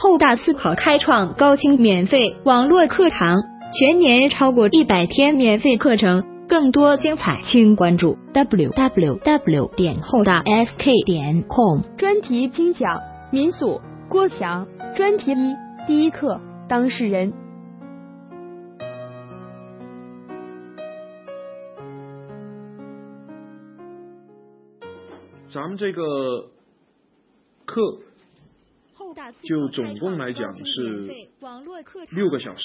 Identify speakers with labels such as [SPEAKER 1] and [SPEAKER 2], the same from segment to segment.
[SPEAKER 1] 后大思考开创高清免费网络课堂，全年超过一百天免费课程，更多精彩，请关注 w w w 点后大 s k 点 com。
[SPEAKER 2] 专题精讲民宿郭强，专题一第一课当事人。
[SPEAKER 3] 咱们这个课就总共来讲是六个小时，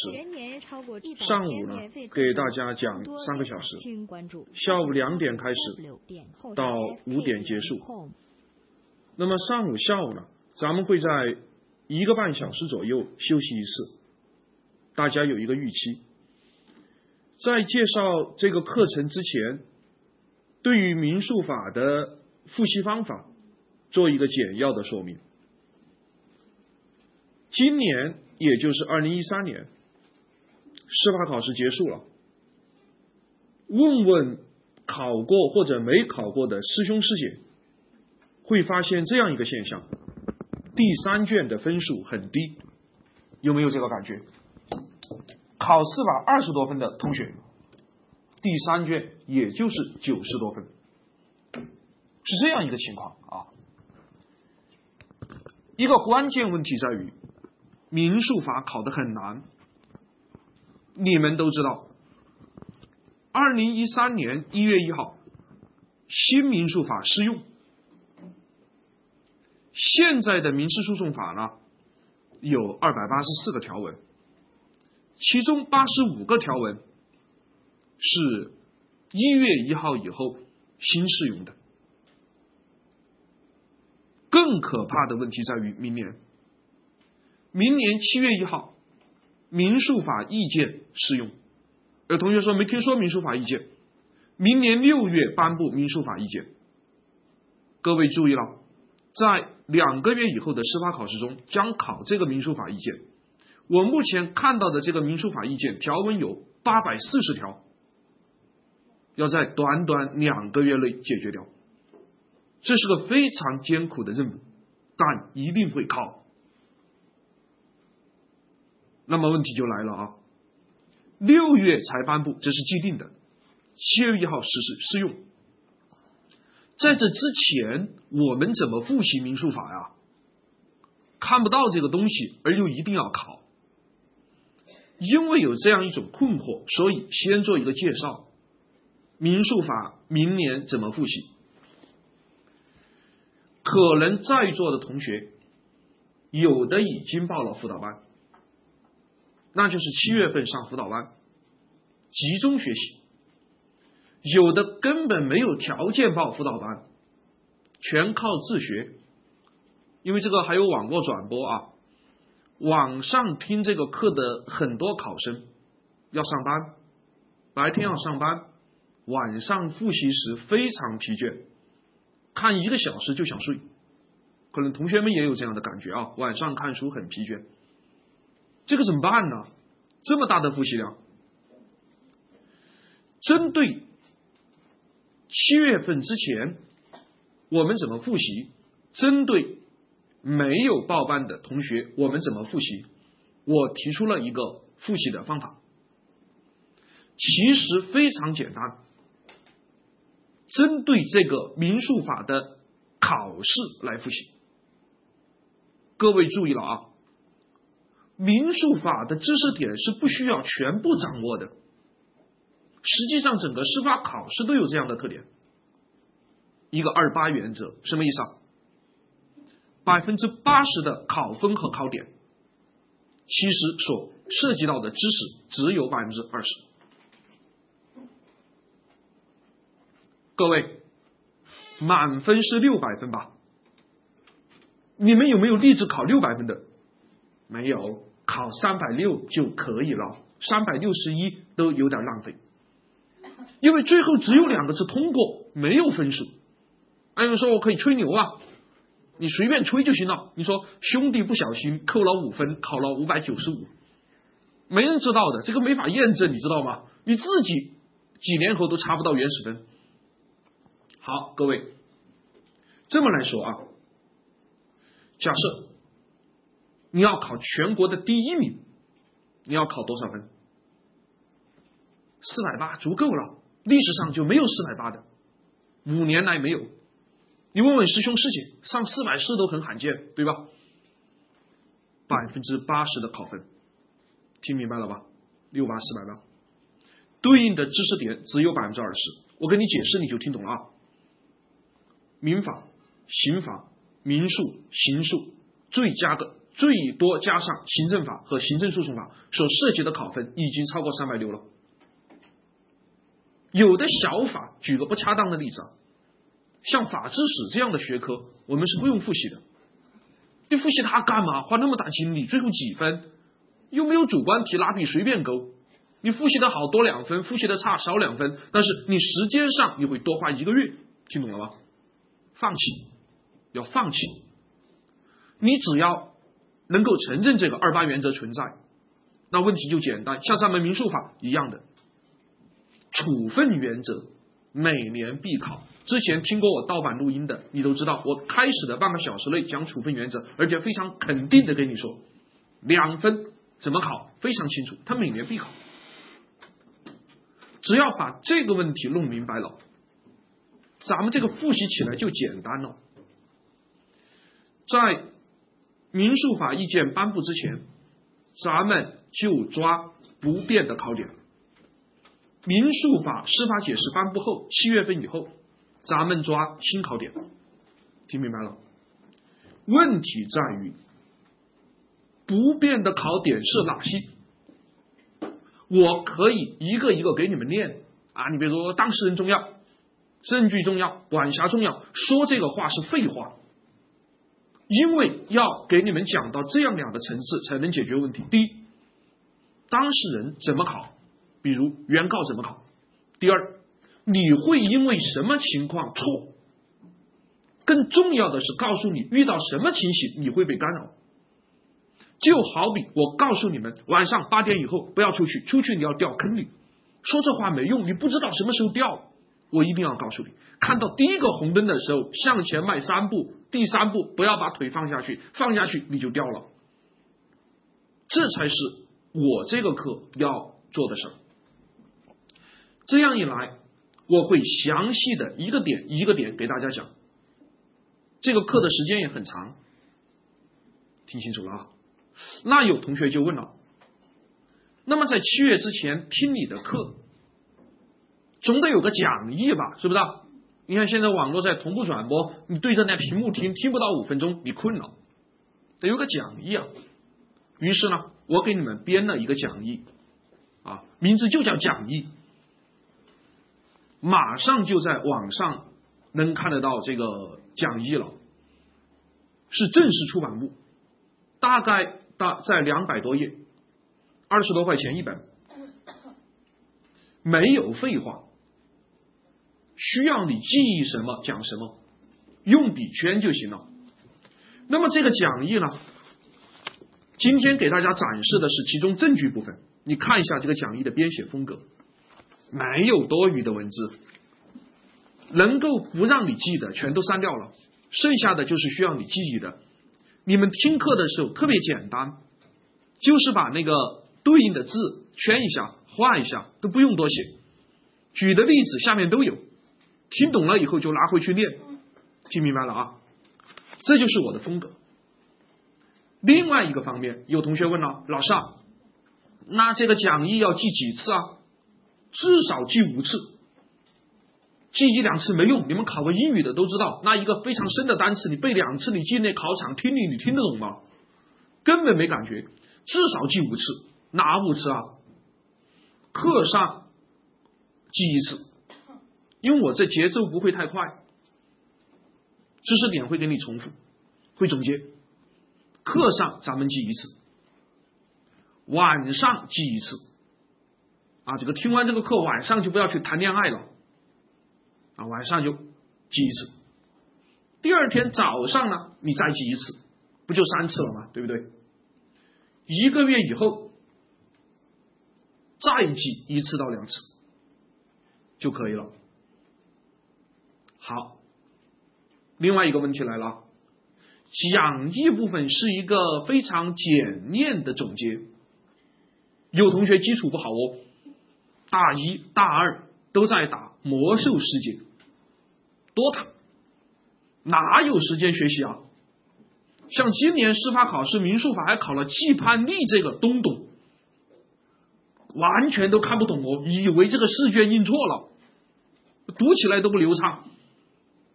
[SPEAKER 3] 上午呢给大家讲三个小时，下午两点开始到五点结束。那么上午、下午呢，咱们会在一个半小时左右休息一次，大家有一个预期。在介绍这个课程之前，对于民诉法的复习方法做一个简要的说明。今年也就是二零一三年，司法考试结束了。问问考过或者没考过的师兄师姐，会发现这样一个现象：第三卷的分数很低，有没有这个感觉？考司法二十多分的同学，第三卷也就是九十多分，是这样一个情况啊。一个关键问题在于。民诉法考的很难，你们都知道，二零一三年一月一号，新民诉法适用。现在的民事诉讼法呢，有二百八十四个条文，其中八十五个条文是一月一号以后新适用的。更可怕的问题在于明年。明年七月一号，民诉法意见适用。有同学说没听说民诉法意见。明年六月颁布民诉法意见。各位注意了，在两个月以后的司法考试中将考这个民诉法意见。我目前看到的这个民诉法意见条文有八百四十条，要在短短两个月内解决掉，这是个非常艰苦的任务，但一定会考。那么问题就来了啊！六月才颁布，这是既定的，七月一号实施适用。在这之前，我们怎么复习民诉法呀？看不到这个东西，而又一定要考，因为有这样一种困惑，所以先做一个介绍。民诉法明年怎么复习？可能在座的同学，有的已经报了辅导班。那就是七月份上辅导班，集中学习。有的根本没有条件报辅导班，全靠自学。因为这个还有网络转播啊，网上听这个课的很多考生要上班，白天要上班，晚上复习时非常疲倦，看一个小时就想睡。可能同学们也有这样的感觉啊，晚上看书很疲倦。这个怎么办呢？这么大的复习量，针对七月份之前，我们怎么复习？针对没有报班的同学，我们怎么复习？我提出了一个复习的方法，其实非常简单。针对这个民诉法的考试来复习，各位注意了啊！民诉法的知识点是不需要全部掌握的，实际上整个司法考试都有这样的特点。一个二八原则什么意思啊？百分之八十的考分和考点，其实所涉及到的知识只有百分之二十。各位，满分是六百分吧？你们有没有立志考六百分的？没有。考三百六就可以了，三百六十一都有点浪费，因为最后只有两个字通过，没有分数。有人说我可以吹牛啊，你随便吹就行了。你说兄弟不小心扣了五分，考了五百九十五，没人知道的，这个没法验证，你知道吗？你自己几年后都查不到原始分。好，各位，这么来说啊，假设。你要考全国的第一名，你要考多少分？四百八足够了，历史上就没有四百八的，五年来没有。你问问师兄师姐，上四百四都很罕见，对吧？百分之八十的考分，听明白了吧？六八四百八，对应的知识点只有百分之二十。我跟你解释，你就听懂了啊。民法、刑法、民诉、刑诉，最加个最多加上行政法和行政诉讼法所涉及的考分已经超过三百六了。有的小法，举个不恰当的例子啊，像法制史这样的学科，我们是不用复习的。你复习它干嘛？花那么大精力，最后几分？又没有主观题，拿笔随便勾。你复习的好多两分，复习的差少两分，但是你时间上你会多花一个月，听懂了吗？放弃，要放弃。你只要能够承认这个二八原则存在，那问题就简单，像咱们民诉法一样的。处分原则每年必考。之前听过我盗版录音的，你都知道，我开始的半个小时内讲处分原则，而且非常肯定的跟你说，两分怎么考非常清楚，它每年必考。只要把这个问题弄明白了，咱们这个复习起来就简单了。在民诉法意见颁布之前，咱们就抓不变的考点。民诉法司法解释颁布后，七月份以后，咱们抓新考点，听明白了？问题在于不变的考点是哪些？我可以一个一个给你们念啊！你比如说，当事人重要，证据重要，管辖重要，说这个话是废话，因为要给你们讲到这样两个层次才能解决问题。第一，当事人怎么考？比如原告怎么考？第二，你会因为什么情况错？更重要的是告诉你遇到什么情形你会被干扰。就好比我告诉你们，晚上八点以后不要出去，出去你要掉坑里。说这话没用，你不知道什么时候掉。我一定要告诉你，看到第一个红灯的时候，向前迈三步，第三步不要把腿放下去，放下去你就掉了。这才是我这个课要做的事儿。这样一来，我会详细的一个点一个点给大家讲。这个课的时间也很长，听清楚了啊！那有同学就问了：那么在七月之前听你的课，总得有个讲义吧？是不是？你看现在网络在同步转播，你对着那屏幕听，听不到五分钟，你困了，得有个讲义啊。于是呢，我给你们编了一个讲义，啊，名字就叫讲义。马上就在网上能看得到这个讲义了，是正式出版物，大概大在两百多页，二十多块钱一本，没有废话，需要你记忆什么讲什么，用笔圈就行了。那么这个讲义呢，今天给大家展示的是其中证据部分，你看一下这个讲义的编写风格。没有多余的文字，能够不让你记的全都删掉了，剩下的就是需要你记忆的。你们听课的时候特别简单，就是把那个对应的字圈一下、画一下，都不用多写。举的例子下面都有，听懂了以后就拿回去练。听明白了啊？这就是我的风格。另外一个方面，有同学问了，老师啊，那这个讲义要记几次啊？至少记五次，记一两次没用。你们考过英语的都知道，那一个非常深的单词，你背两次，你进那考场听力，你听得懂吗？根本没感觉。至少记五次，哪五次啊？课上记一次，因为我这节奏不会太快，知识点会给你重复，会总结。课上咱们记一次，晚上记一次。啊，这个听完这个课，晚上就不要去谈恋爱了，啊，晚上就记一次。第二天早上呢，你再记一次，不就三次了吗？对不对？一个月以后再记一次到两次就可以了。好，另外一个问题来了，讲义部分是一个非常简练的总结。有同学基础不好哦，大一、大二都在打魔兽世界，DOTA，哪有时间学习啊？像今年司法考试民诉法还考了计判例这个东东，完全都看不懂哦，以为这个试卷印错了，读起来都不流畅。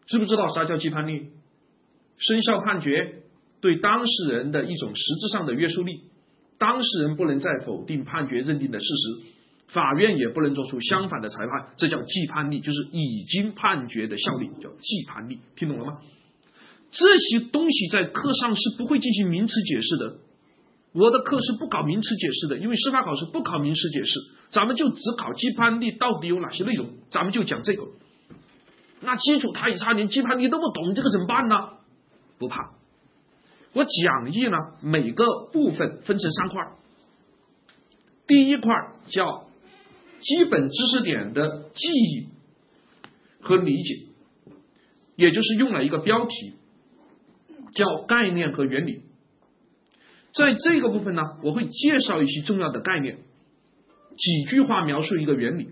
[SPEAKER 3] 知不知道啥叫既判力？生效判决对当事人的一种实质上的约束力，当事人不能再否定判决认定的事实，法院也不能做出相反的裁判，这叫既判力，就是已经判决的效力，叫既判力，听懂了吗？这些东西在课上是不会进行名词解释的，我的课是不搞名词解释的，因为司法考试不考名词解释，咱们就只考既判例到底有哪些内容，咱们就讲这个。那基础太差，连基盘你都不懂，这个怎么办呢？不怕，我讲义呢，每个部分分成三块，第一块叫基本知识点的记忆和理解，也就是用了一个标题。叫概念和原理，在这个部分呢，我会介绍一些重要的概念，几句话描述一个原理。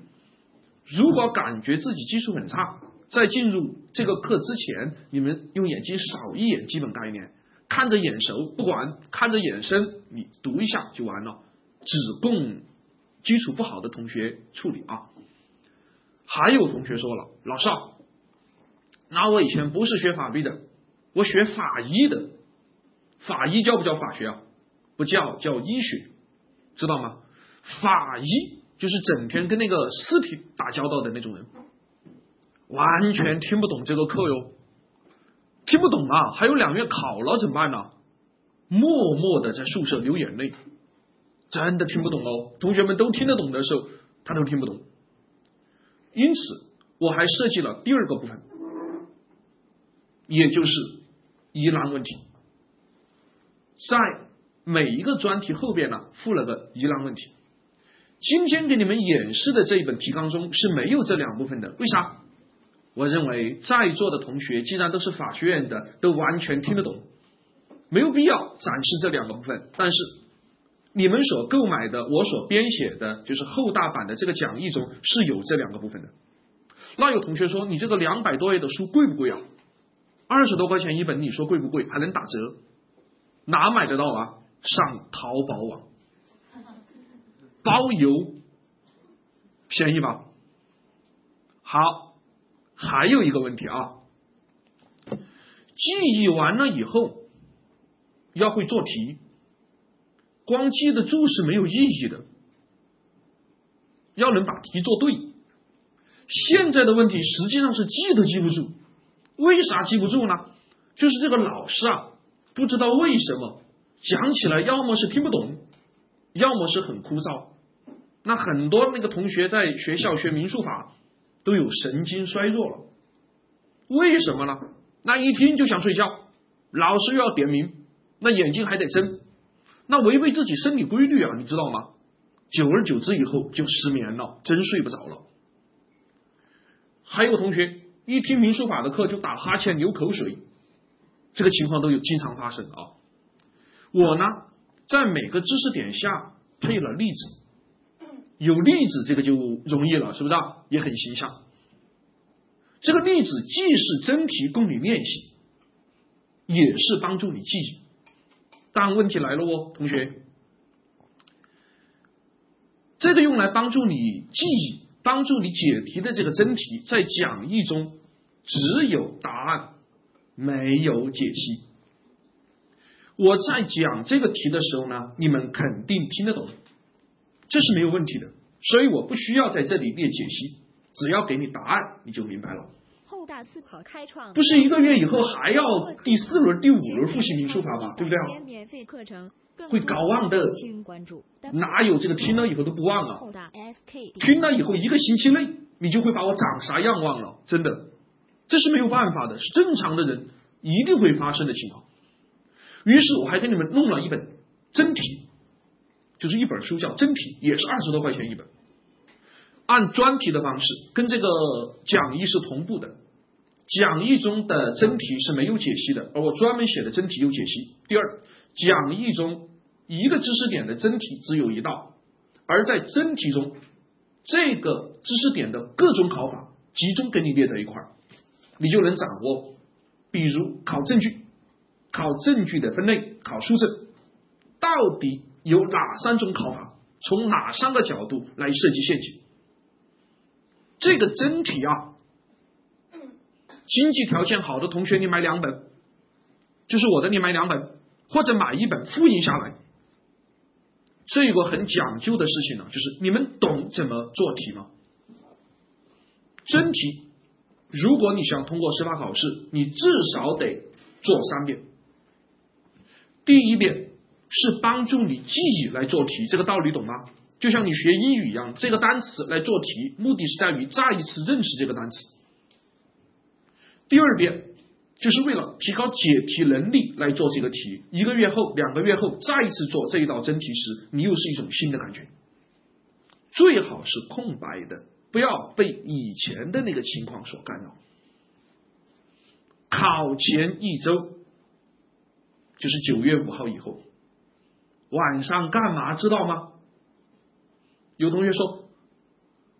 [SPEAKER 3] 如果感觉自己技术很差，在进入这个课之前，你们用眼睛扫一眼基本概念，看着眼熟，不管看着眼生，你读一下就完了，只供基础不好的同学处理啊。还有同学说了，老邵，那我以前不是学法律的。我学法医的，法医叫不叫法学啊？不叫，叫医学，知道吗？法医就是整天跟那个尸体打交道的那种人，完全听不懂这个课哟，听不懂啊！还有两月考了怎么办呢？默默的在宿舍流眼泪，真的听不懂哦。同学们都听得懂的时候，他都听不懂。因此，我还设计了第二个部分，也就是。疑难问题，在每一个专题后边呢附了个疑难问题。今天给你们演示的这一本提纲中是没有这两部分的，为啥？我认为在座的同学既然都是法学院的，都完全听得懂，没有必要展示这两个部分。但是你们所购买的，我所编写的就是厚大版的这个讲义中是有这两个部分的。那有同学说，你这个两百多页的书贵不贵啊？二十多块钱一本，你说贵不贵？还能打折？哪买得到啊？上淘宝网，包邮，便宜吧？好，还有一个问题啊，记忆完了以后要会做题，光记得住是没有意义的，要能把题做对。现在的问题实际上是记都记不住。为啥记不住呢？就是这个老师啊，不知道为什么讲起来，要么是听不懂，要么是很枯燥。那很多那个同学在学校学民诉法都有神经衰弱了，为什么呢？那一听就想睡觉，老师又要点名，那眼睛还得睁，那违背自己生理规律啊，你知道吗？久而久之以后就失眠了，真睡不着了。还有同学。一听民诉法的课就打哈欠、流口水，这个情况都有经常发生啊。我呢，在每个知识点下配了例子，有例子这个就容易了，是不是？也很形象。这个例子既是真题供你练习，也是帮助你记忆。但问题来了哦，同学，这个用来帮助你记忆。帮助你解题的这个真题，在讲义中只有答案，没有解析。我在讲这个题的时候呢，你们肯定听得懂，这是没有问题的。所以我不需要在这里列解析，只要给你答案，你就明白了。后大思考开创不是一个月以后还要第四轮、第五轮复习民诉法吗？对不对？免费课程。会搞忘的，哪有这个听了以后都不忘啊？听了以后一个星期内，你就会把我长啥样忘了，真的，这是没有办法的，是正常的人一定会发生的情况。于是我还给你们弄了一本真题，就是一本书叫真题，也是二十多块钱一本，按专题的方式跟这个讲义是同步的，讲义中的真题是没有解析的，而我专门写的真题有解析。第二，讲义中一个知识点的真题只有一道，而在真题中，这个知识点的各种考法集中给你列在一块儿，你就能掌握。比如考证据，考证据的分类，考书证，到底有哪三种考法？从哪三个角度来设计陷阱？这个真题啊。经济条件好的同学，你买两本，就是我的，你买两本，或者买一本复印下来。这有个很讲究的事情呢，就是你们懂怎么做题吗？真题，如果你想通过司法考试，你至少得做三遍。第一遍是帮助你记忆来做题，这个道理懂吗？就像你学英语一样，这个单词来做题，目的是在于再一次认识这个单词。第二遍就是为了提高解题能力来做这个题，一个月后、两个月后再一次做这一道真题时，你又是一种新的感觉。最好是空白的，不要被以前的那个情况所干扰。考前一周，就是九月五号以后，晚上干嘛知道吗？有同学说，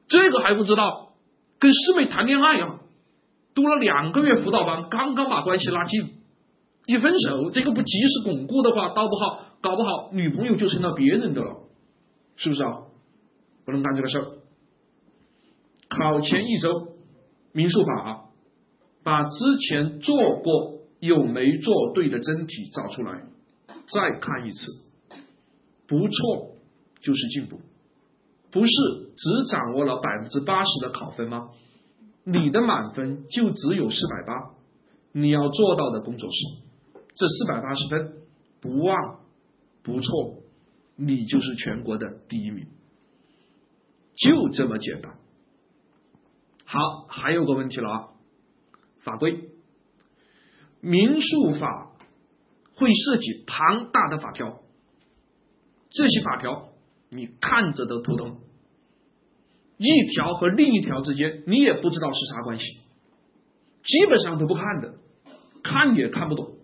[SPEAKER 3] 这个还不知道，跟师妹谈恋爱呀。读了两个月辅导班，刚刚把关系拉近，一分手，这个不及时巩固的话，倒不好，搞不好女朋友就成了别人的了，是不是啊？不能干这个事儿。考前一周，民诉法，把之前做过有没做对的真题找出来，再看一次，不错就是进步，不是只掌握了百分之八十的考分吗？你的满分就只有四百八，你要做到的工作是这四百八十分不忘不错，你就是全国的第一名，就这么简单。好，还有个问题了啊，法规，民诉法会涉及庞大的法条，这些法条你看着都头疼。一条和另一条之间，你也不知道是啥关系，基本上都不看的，看也看不懂。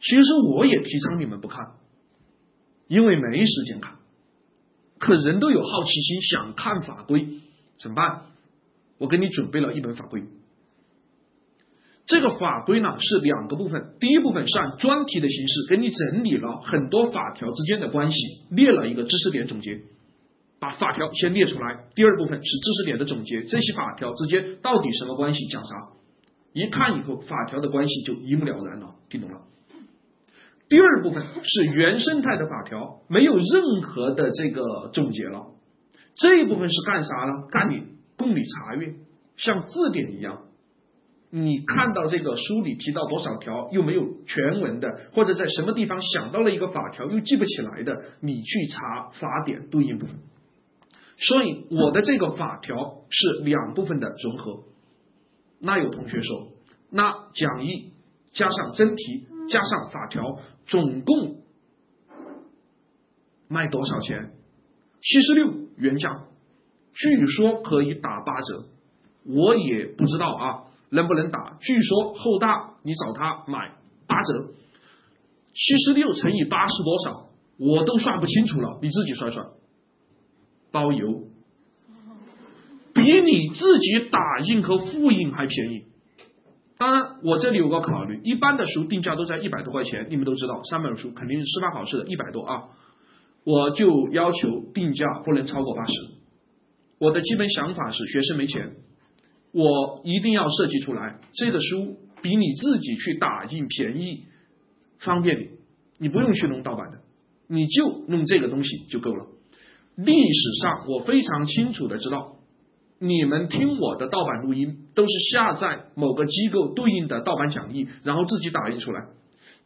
[SPEAKER 3] 其实我也提倡你们不看，因为没时间看。可人都有好奇心，想看法规，怎么办？我给你准备了一本法规。这个法规呢是两个部分，第一部分是按专题的形式给你整理了很多法条之间的关系，列了一个知识点总结。把法条先列出来，第二部分是知识点的总结，这些法条之间到底什么关系？讲啥？一看以后，法条的关系就一目了然了，听懂了？第二部分是原生态的法条，没有任何的这个总结了。这一部分是干啥呢？干你供你查阅，像字典一样，你看到这个书里提到多少条，又没有全文的，或者在什么地方想到了一个法条又记不起来的，你去查法典对应部分。所以我的这个法条是两部分的融合。那有同学说，那讲义加上真题加上法条，总共卖多少钱？七十六原价，据说可以打八折，我也不知道啊，能不能打？据说后大你找他买八折，七十六乘以八是多少？我都算不清楚了，你自己算算。包邮，比你自己打印和复印还便宜。当然，我这里有个考虑，一般的书定价都在一百多块钱，你们都知道，三本书肯定是司法考试的一百多啊。我就要求定价不能超过八十。我的基本想法是，学生没钱，我一定要设计出来，这个书比你自己去打印便宜，方便你，你不用去弄盗版的，你就弄这个东西就够了。历史上，我非常清楚的知道，你们听我的盗版录音都是下载某个机构对应的盗版讲义，然后自己打印出来。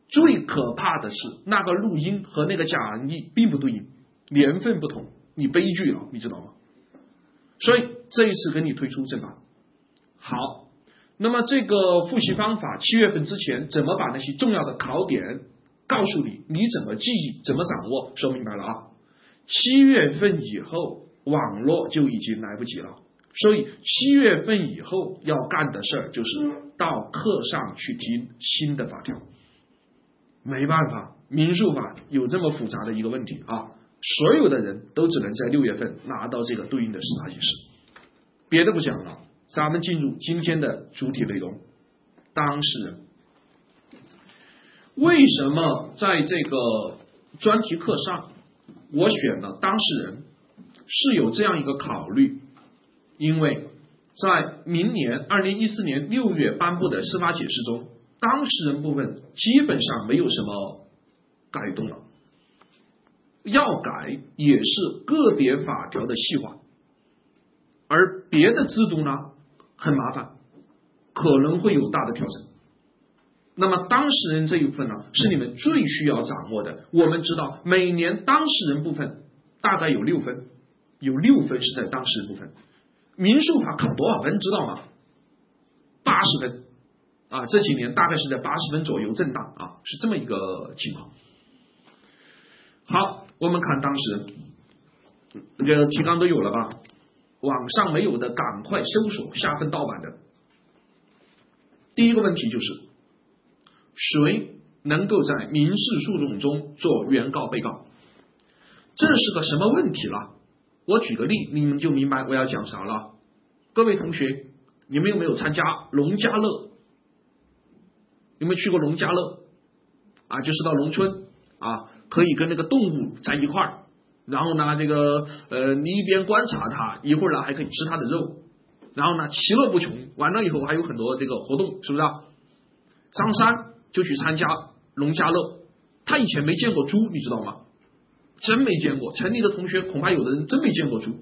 [SPEAKER 3] 最可怕的是，那个录音和那个讲义并不对应，年份不同，你悲剧了，你知道吗？所以这一次给你推出正版。好，那么这个复习方法，七月份之前怎么把那些重要的考点告诉你？你怎么记忆？怎么掌握？说明白了啊？七月份以后，网络就已经来不及了。所以七月份以后要干的事儿就是到课上去听新的法条。没办法，民诉法有这么复杂的一个问题啊，所有的人都只能在六月份拿到这个对应的司法解释。别的不讲了，咱们进入今天的主体内容。当事人为什么在这个专题课上我选了当事人？是有这样一个考虑，因为在明年二零一四年六月颁布的司法解释中，当事人部分基本上没有什么改动了，要改也是个别法条的细化，而别的制度呢很麻烦，可能会有大的调整。那么当事人这一部分呢，是你们最需要掌握的。我们知道每年当事人部分大概有六分。有六分是在当事人部分，民诉法考多少分知道吗？八十分啊，这几年大概是在八十分左右震荡啊，是这么一个情况。好，我们看当时这个提纲都有了吧？网上没有的赶快搜索下份盗版的。第一个问题就是，谁能够在民事诉讼中做原告被告？这是个什么问题了？我举个例，你们就明白我要讲啥了。各位同学，你们有没有参加农家乐？有没有去过农家乐？啊，就是到农村啊，可以跟那个动物在一块儿，然后呢，这个呃，你一边观察它，一会儿呢还可以吃它的肉，然后呢，其乐不穷。完了以后还有很多这个活动，是不是？啊张三就去参加农家乐，他以前没见过猪，你知道吗？真没见过，城里的同学恐怕有的人真没见过猪。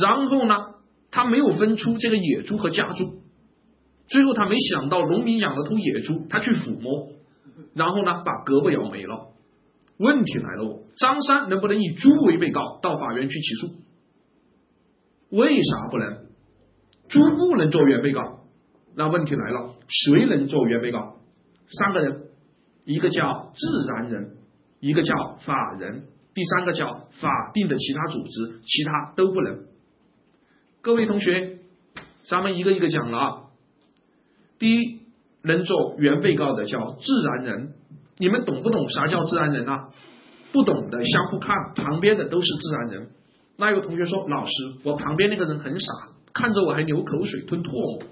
[SPEAKER 3] 然后呢，他没有分出这个野猪和家猪。最后他没想到农民养了头野猪，他去抚摸，然后呢把胳膊咬没了。问题来了，张三能不能以猪为被告到法院去起诉？为啥不能？猪不能做原被告。那问题来了，谁能做原被告？三个人，一个叫自然人。一个叫法人，第三个叫法定的其他组织，其他都不能。各位同学，咱们一个一个讲了啊。第一，能做原被告的叫自然人，你们懂不懂啥叫自然人啊？不懂的相互看，旁边的都是自然人。那有同学说，老师，我旁边那个人很傻，看着我还流口水、吞唾沫，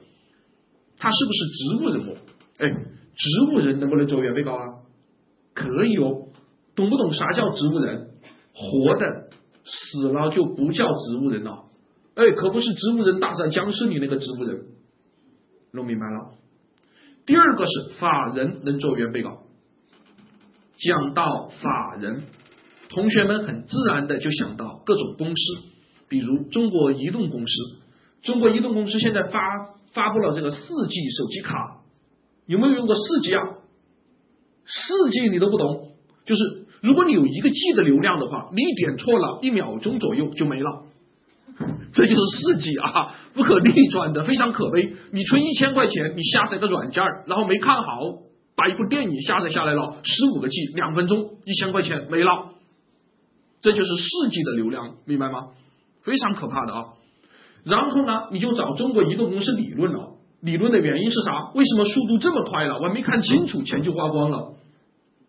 [SPEAKER 3] 他是不是植物人哦？哎，植物人能不能做原被告啊？可以哦。懂不懂啥叫植物人？活的死了就不叫植物人了。哎，可不是植物人大战僵尸里那个植物人。弄明白了。第二个是法人能做原被告。讲到法人，同学们很自然的就想到各种公司，比如中国移动公司。中国移动公司现在发发布了这个四 G 手机卡，有没有用过四 G 啊？四 G 你都不懂，就是。如果你有一个 G 的流量的话，你点错了一秒钟左右就没了，这就是四 G 啊，不可逆转的，非常可悲。你存一千块钱，你下载个软件然后没看好，把一部电影下载下来了，十五个 G，两分钟一千块钱没了，这就是四 G 的流量，明白吗？非常可怕的啊。然后呢，你就找中国移动公司理论了，理论的原因是啥？为什么速度这么快了？我还没看清楚，钱就花光了，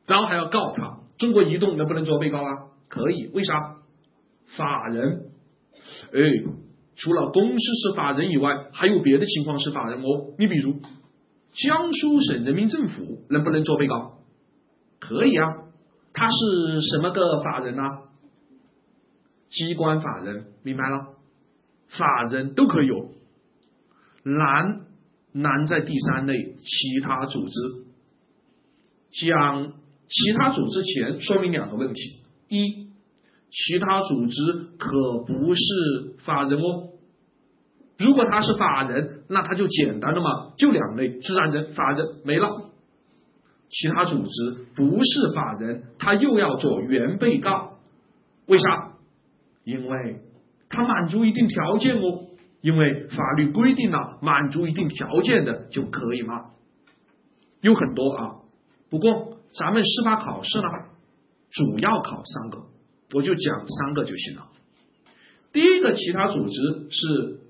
[SPEAKER 3] 然后还要告他。中国移动能不能做被告啊？可以，为啥？法人，哎，除了公司是法人以外，还有别的情况是法人哦。你比如江苏省人民政府能不能做被告？可以啊，他是什么个法人呢？机关法人，明白了？法人都可以有，难难在第三类其他组织，讲。其他组织前说明两个问题：一，其他组织可不是法人哦。如果他是法人，那他就简单了嘛，就两类：自然人、法人没了。其他组织不是法人，他又要做原被告，为啥？因为他满足一定条件哦。因为法律规定了，满足一定条件的就可以嘛。有很多啊，不过。咱们司法考试呢，主要考三个，我就讲三个就行了。第一个其他组织是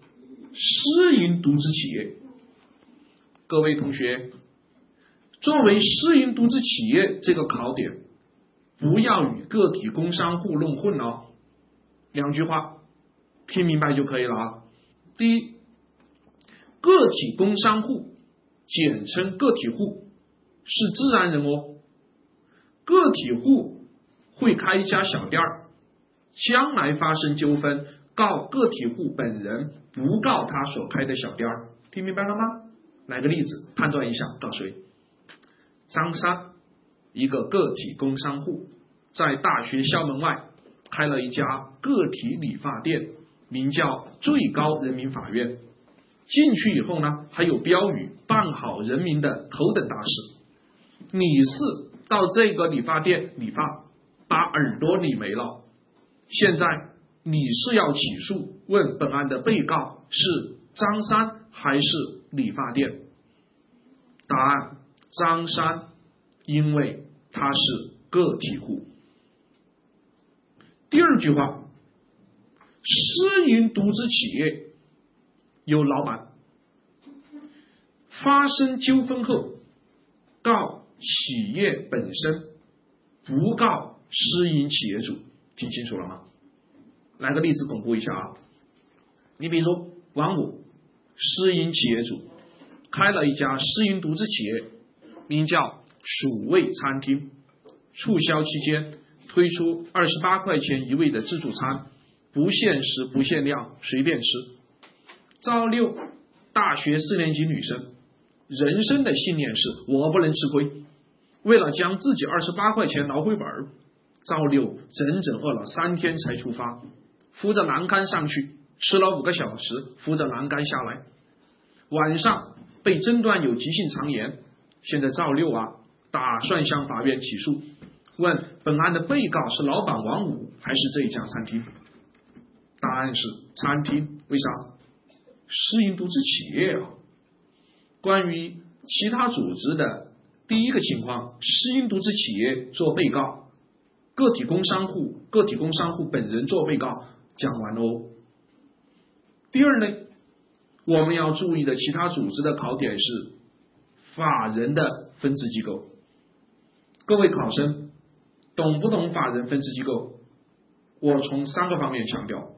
[SPEAKER 3] 私营独资企业。各位同学，作为私营独资企业这个考点，不要与个体工商户弄混哦。两句话，听明白就可以了啊。第一，个体工商户，简称个体户，是自然人哦。个体户会开一家小店儿，将来发生纠纷，告个体户本人，不告他所开的小店儿。听明白了吗？来个例子，判断一下，告谁？张三，一个个体工商户，在大学校门外开了一家个体理发店，名叫最高人民法院。进去以后呢，还有标语“办好人民的头等大事”。李四到这个理发店理发，把耳朵理没了。现在你是要起诉，问本案的被告是张三还是？理发店，答案张三，因为他是个体户。第二句话，私营独资企业有老板，发生纠纷后告企业本身，不告私营企业主，听清楚了吗？来个例子巩固一下啊，你比如说王五。私营企业主开了一家私营独资企业，名叫“蜀味餐厅”。促销期间推出二十八块钱一位的自助餐，不限时不限量，随便吃。赵六大学四年级女生，人生的信念是我不能吃亏。为了将自己二十八块钱捞回本儿，赵六整整饿了三天才出发，扶着栏杆上去。吃了五个小时，扶着栏杆下来，晚上被诊断有急性肠炎。现在赵六啊，打算向法院起诉，问本案的被告是老板王五还是这一家餐厅？答案是餐厅，为啥？私营独资企业啊。关于其他组织的第一个情况，私营独资企业做被告，个体工商户，个体工商户本人做被告，讲完喽。第二呢，我们要注意的其他组织的考点是法人的分支机构。各位考生懂不懂法人分支机构？我从三个方面强调：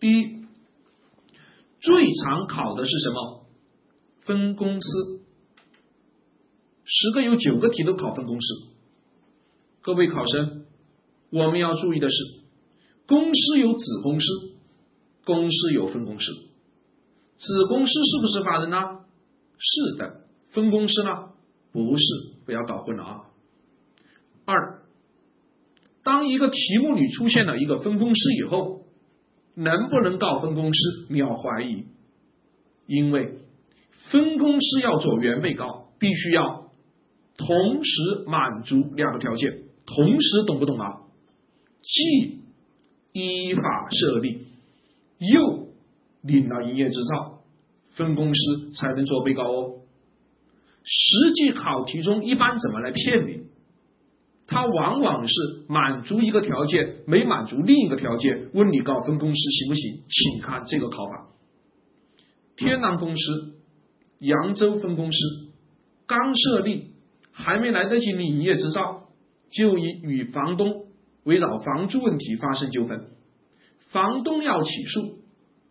[SPEAKER 3] 第一，最常考的是什么？分公司。十个有九个题都考分公司。各位考生，我们要注意的是，公司有子公司。公司有分公司，子公司是不是法人呢？是的，分公司呢？不是，不要搞混了啊。二，当一个题目里出现了一个分公司以后，能不能告分公司？你要怀疑，因为分公司要做原被告，必须要同时满足两个条件，同时懂不懂啊？既依法设立。又领了营业执照，分公司才能做被告哦。实际考题中一般怎么来骗你？他往往是满足一个条件，没满足另一个条件，问你告分公司行不行？请看这个考法：天南公司扬州分公司刚设立，还没来得及领营业执照，就已与房东围绕房租问题发生纠纷。房东要起诉，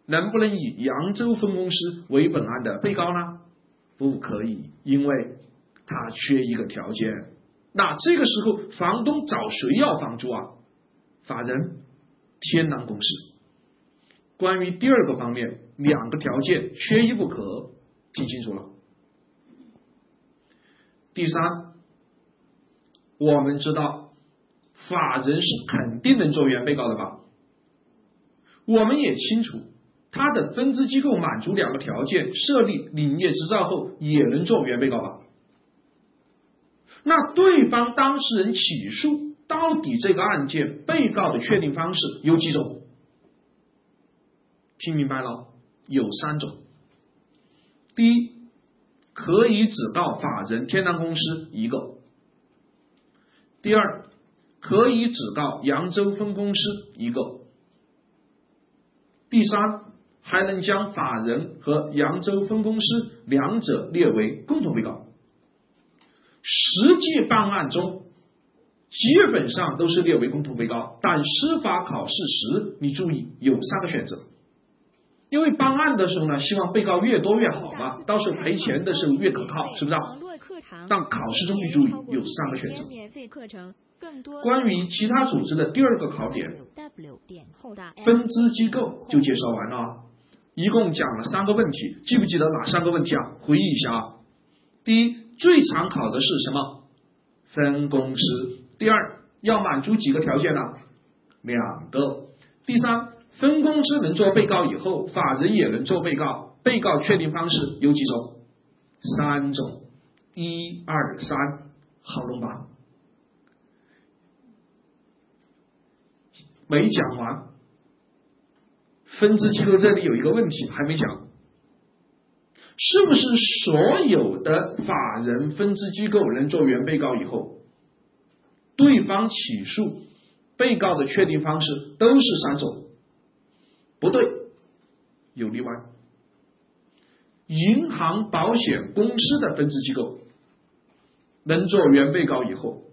[SPEAKER 3] 能不能以扬州分公司为本案的被告呢？不可以，因为他缺一个条件。那这个时候，房东找谁要房租啊？法人天南公司。关于第二个方面，两个条件缺一不可，听清楚了。第三，我们知道法人是肯定能做原被告的吧？我们也清楚，他的分支机构满足两个条件，设立领业执照后也能做原被告吧？那对方当事人起诉，到底这个案件被告的确定方式有几种？听明白了？有三种。第一，可以只告法人天南公司一个；第二，可以只告扬州分公司一个。第三，还能将法人和扬州分公司两者列为共同被告。实际办案中，基本上都是列为共同被告，但司法考试时，你注意有三个选择。因为办案的时候呢，希望被告越多越好嘛，到时候赔钱的时候越可靠，是不是啊？但考试中你注意有三个选择。关于其他组织的第二个考点，分支机构就介绍完了，一共讲了三个问题，记不记得哪三个问题啊？回忆一下啊。第一，最常考的是什么？分公司。第二，要满足几个条件呢？两个。第三。分公司能做被告以后，法人也能做被告。被告确定方式有几种？三种，一二三，好弄吧？没讲完，分支机构这里有一个问题还没讲，是不是所有的法人分支机构能做原被告以后，对方起诉被告的确定方式都是三种？不对，有例外。银行、保险公司的分支机构能做原被告以后，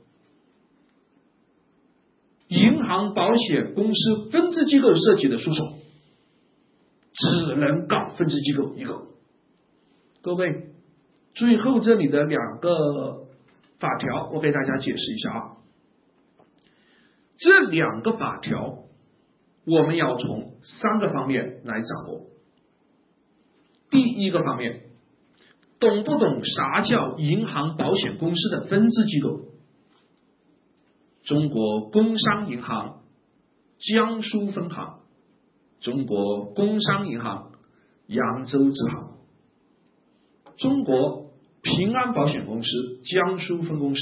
[SPEAKER 3] 银行、保险公司分支机构涉及的诉讼只能告分支机构一个。各位，最后这里的两个法条，我给大家解释一下啊。这两个法条。我们要从三个方面来掌握。第一个方面，懂不懂啥叫银行、保险公司的分支机构？中国工商银行江苏分行、中国工商银行扬州支行、中国平安保险公司江苏分公司、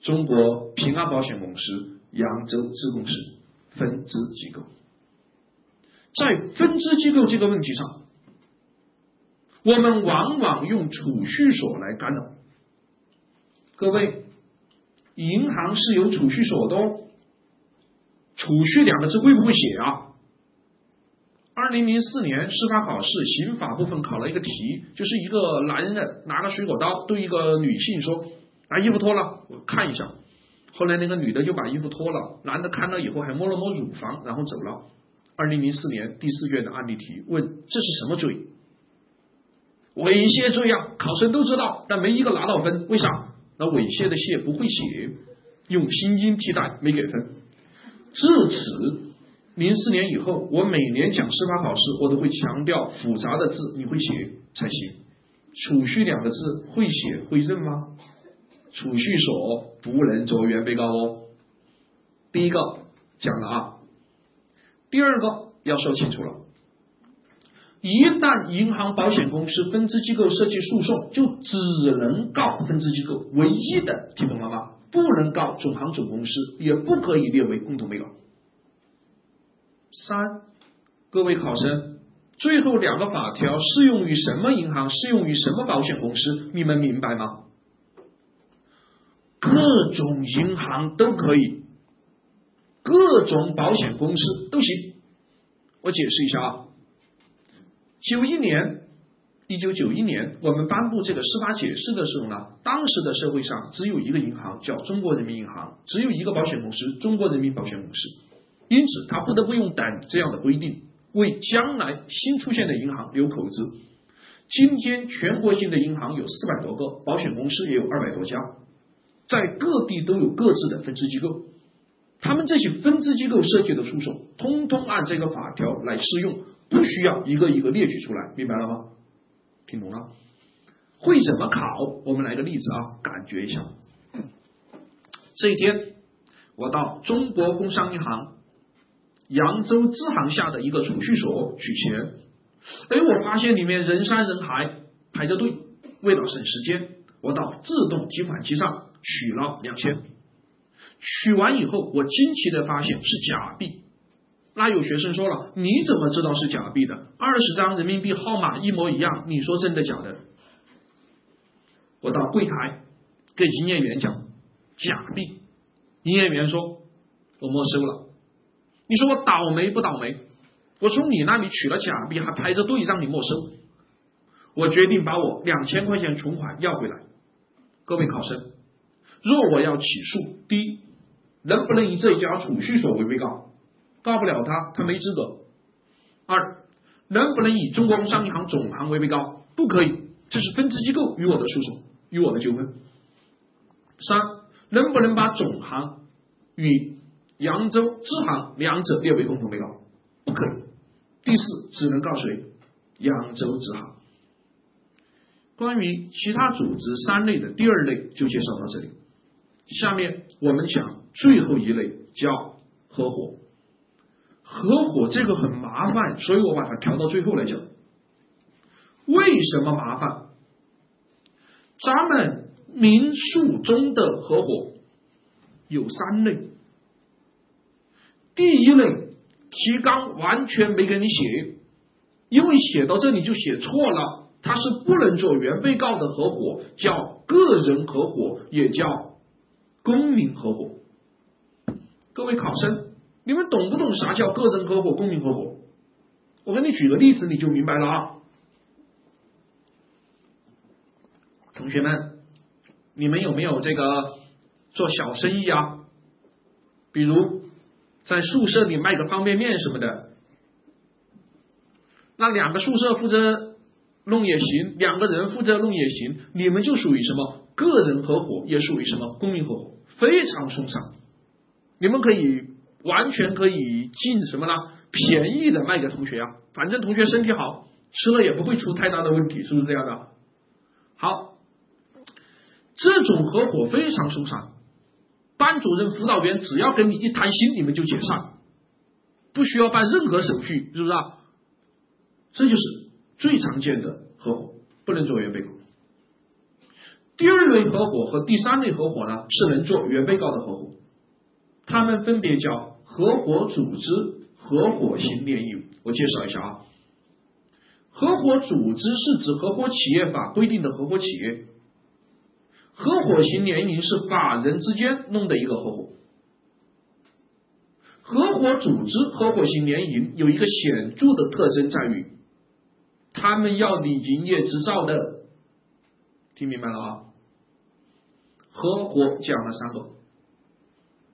[SPEAKER 3] 中国平安保险公司扬州支公司。分支机构，在分支机构这个问题上，我们往往用储蓄所来干扰。各位，银行是有储蓄所的，储蓄两个字会不会写啊？二零零四年司法考试刑法部分考了一个题，就是一个男人拿个水果刀对一个女性说：“把衣服脱了，我看一下。”后来那个女的就把衣服脱了，男的看了以后还摸了摸乳房，然后走了。二零零四年第四卷的案例题问这是什么罪？猥亵罪啊！考生都知道，但没一个拿到分，为啥？那猥亵的亵不会写，用心经替代，没给分。至此，零四年以后，我每年讲司法考试，我都会强调复杂的字你会写才行。储蓄两个字会写会认吗？储蓄所不能做原被告哦。第一个讲了啊，第二个要说清楚了。一旦银行、保险公司分支机构涉及诉讼，就只能告分支机构，唯一的，听懂了吗？不能告总行、总公司，也不可以列为共同被告。三，各位考生，最后两个法条适用于什么银行？适用于什么保险公司？你们明白吗？各种银行都可以，各种保险公司都行。我解释一下啊，九一年，一九九一年，我们颁布这个司法解释的时候呢，当时的社会上只有一个银行叫中国人民银行，只有一个保险公司中国人民保险公司，因此他不得不用等这样的规定，为将来新出现的银行留口子。今天全国性的银行有四百多个，保险公司也有二百多家。在各地都有各自的分支机构，他们这些分支机构涉及的诉讼，通通按这个法条来适用，不需要一个一个列举出来，明白了吗？听懂了？会怎么考？我们来个例子啊，感觉一下。这一天，我到中国工商银行扬州支行下的一个储蓄所取钱，哎，我发现里面人山人海，排着队。为了省时间，我到自动提款机上。取了两千，取完以后，我惊奇的发现是假币。那有学生说了：“你怎么知道是假币的？二十张人民币号码一模一样，你说真的假的？”我到柜台跟营业员讲假币，营业员说：“我没收了。”你说我倒霉不倒霉？我从你那里取了假币，还排着队让你没收。我决定把我两千块钱存款要回来。各位考生，若我要起诉，第一，能不能以这家储蓄所为被告？告不了他，他没资格。二，能不能以中国工商银行总行为被告？不可以，这是分支机构与我的诉讼，与我的纠纷。三，能不能把总行与扬州支行两者列为共同被告？不可以。第四，只能告谁？扬州支行。关于其他组织三类的第二类就介绍到这里。下面我们讲最后一类，叫合伙。合伙这个很麻烦，所以我把它调到最后来讲。为什么麻烦？咱们民诉中的合伙有三类。第一类提纲完全没给你写，因为写到这里就写错了，它是不能做原被告的合伙，叫个人合伙，也叫公民合伙。各位考生，你们懂不懂啥叫个人合伙、公民合伙？我给你举个例子，你就明白了啊。同学们，你们有没有这个做小生意啊？比如在宿舍里卖个方便面什么的，那两个宿舍负责弄也行，两个人负责弄也行，你们就属于什么个人合伙，也属于什么公民合伙，非常松散。你们可以完全可以进什么呢？便宜的卖给同学啊，反正同学身体好，吃了也不会出太大的问题，是不是这样的？好。这种合伙非常松散，班主任、辅导员只要跟你一谈心，你们就解散，不需要办任何手续，是不是？啊？这就是最常见的合伙，不能做原被告。第二类合伙和第三类合伙呢，是能做原被告的合伙，他们分别叫合伙组织、合伙型联营。我介绍一下啊，合伙组织是指合伙企业法规定的合伙企业。合伙型联营是法人之间弄的一个合伙，合伙组织合伙型联营有一个显著的特征在于，他们要领营业执照的，听明白了啊？合伙讲了三个，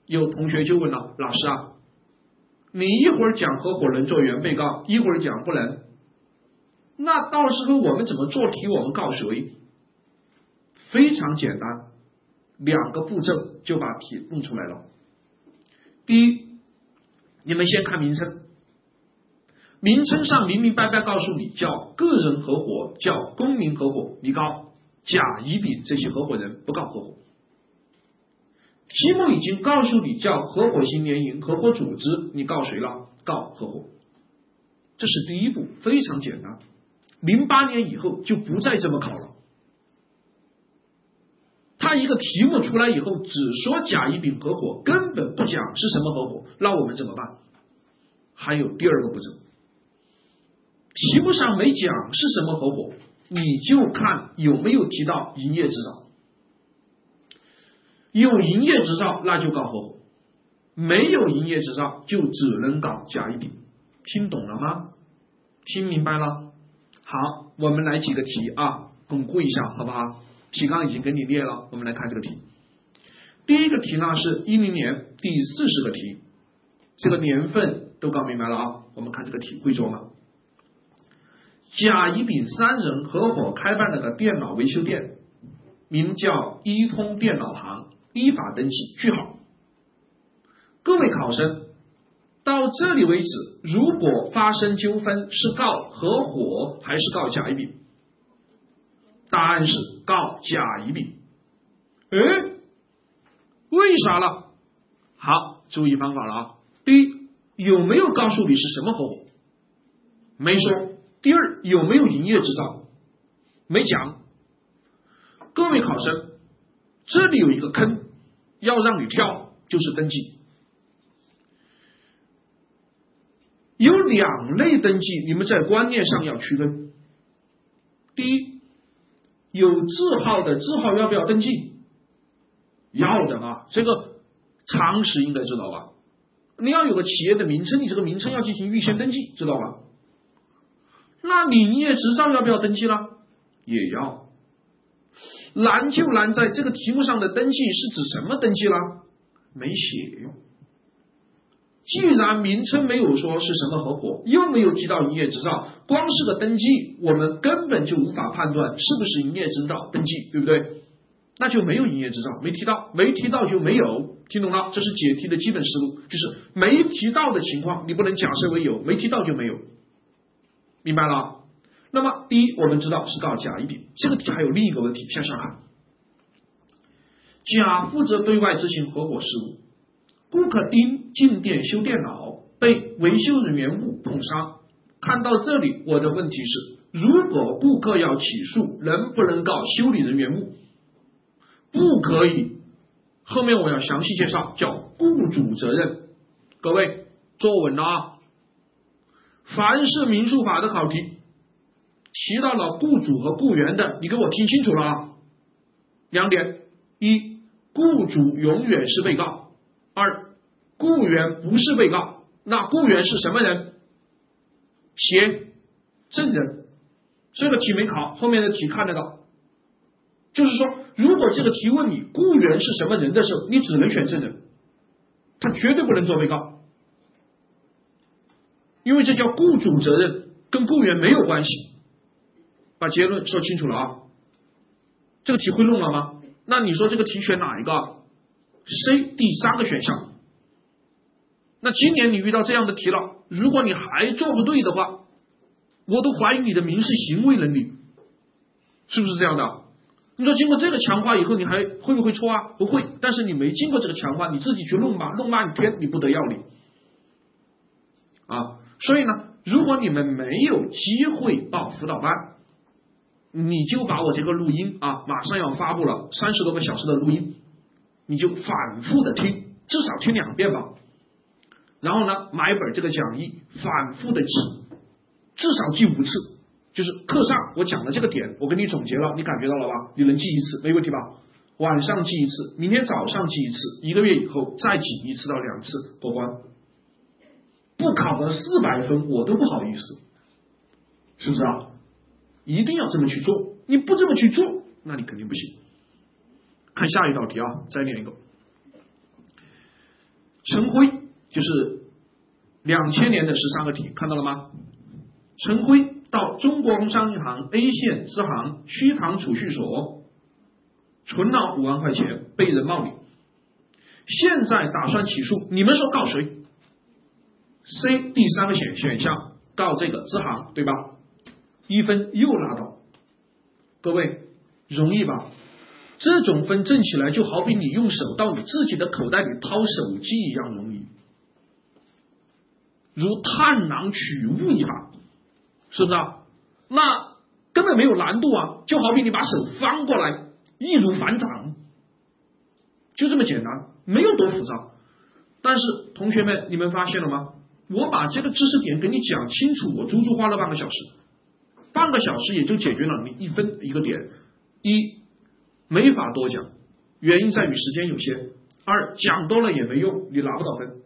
[SPEAKER 3] 有同学就问了，老师啊，你一会儿讲合伙人做原被告，一会儿讲不能，那到时候我们怎么做题？我们告谁？非常简单，两个步骤就把题弄出来了。第一，你们先看名称，名称上明明白白告诉你叫个人合伙，叫公民合伙，你告甲、乙、丙这些合伙人不告合伙。题目已经告诉你叫合伙型联营、合伙组织，你告谁了？告合伙。这是第一步，非常简单。零八年以后就不再这么考了。他一个题目出来以后，只说甲乙丙合伙，根本不讲是什么合伙，那我们怎么办？还有第二个步骤，题目上没讲是什么合伙，你就看有没有提到营业执照。有营业执照那就搞合伙，没有营业执照就只能搞甲乙丙。听懂了吗？听明白了？好，我们来几个题啊，巩固一下，好不好？提纲已经给你列了，我们来看这个题。第一个题呢是一零年第四十个题，这个年份都搞明白了啊。我们看这个题会做吗？甲、乙、丙三人合伙开办了个电脑维修店，名叫一通电脑行，依法登记。句号。各位考生，到这里为止，如果发生纠纷，是告合伙还是告甲、乙、丙？答案是告甲乙丙，哎，为啥了？好，注意方法了啊！第一，有没有告诉你是什么合伙？没说。第二，有没有营业执照？没讲。各位考生，这里有一个坑，要让你跳，就是登记。有两类登记，你们在观念上要区分。第一。有字号的字号要不要登记？要的啊，这个常识应该知道吧？你要有个企业的名称，你这个名称要进行预先登记，知道吧？那你营业执照要不要登记呢？也要。难就难在这个题目上的登记是指什么登记了？没写。既然名称没有说是什么合伙，又没有提到营业执照，光是个登记，我们根本就无法判断是不是营业执照登记，对不对？那就没有营业执照，没提到，没提到就没有，听懂了？这是解题的基本思路，就是没提到的情况，你不能假设为有，没提到就没有，明白了？那么第一，我们知道是告甲乙丙，这个题还有另一个问题，向上看，甲负责对外执行合伙事务。顾客丁进店修电脑，被维修人员误碰伤。看到这里，我的问题是：如果顾客要起诉，能不能告修理人员误？不可以。后面我要详细介绍，叫雇主责任。各位坐稳了啊！凡是民诉法的考题，提到了雇主和雇员的，你给我听清楚了啊！两点：一，雇主永远是被告；二。雇员不是被告，那雇员是什么人？企业证人。这个题没考，后面的题看得到。就是说，如果这个题问你雇员是什么人的时候，你只能选证人，他绝对不能做被告，因为这叫雇主责任，跟雇员没有关系。把结论说清楚了啊！这个题会弄了吗？那你说这个题选哪一个？C 第三个选项。那今年你遇到这样的题了，如果你还做不对的话，我都怀疑你的民事行为能力，是不是这样的？你说经过这个强化以后，你还会不会错啊？不会。但是你没经过这个强化，你自己去弄吧，弄半天你不得要领啊！所以呢，如果你们没有机会报辅导班，你就把我这个录音啊，马上要发布了三十多个小时的录音，你就反复的听，至少听两遍吧。然后呢，买本这个讲义，反复的记，至少记五次。就是课上我讲的这个点，我给你总结了，你感觉到了吧？你能记一次，没问题吧？晚上记一次，明天早上记一次，一个月以后再记一次到两次过关。不考个四百分，我都不好意思，是不是啊？一定要这么去做，你不这么去做，那你肯定不行。看下一道题啊，再念一个，陈辉。就是两千年的十三个题，看到了吗？陈辉到中国工商银行 A 县支行区塘储蓄所存了五万块钱，被人冒领，现在打算起诉，你们说告谁？C 第三个选选项告这个支行，对吧？一分又拿到，各位容易吧？这种分挣起来，就好比你用手到你自己的口袋里掏手机一样容易。如探囊取物一般，是不是？啊？那根本没有难度啊，就好比你把手翻过来，易如反掌，就这么简单，没有多复杂。但是同学们，你们发现了吗？我把这个知识点给你讲清楚，我足足花了半个小时，半个小时也就解决了你一分一个点。一没法多讲，原因在于时间有限；二讲多了也没用，你拿不到分。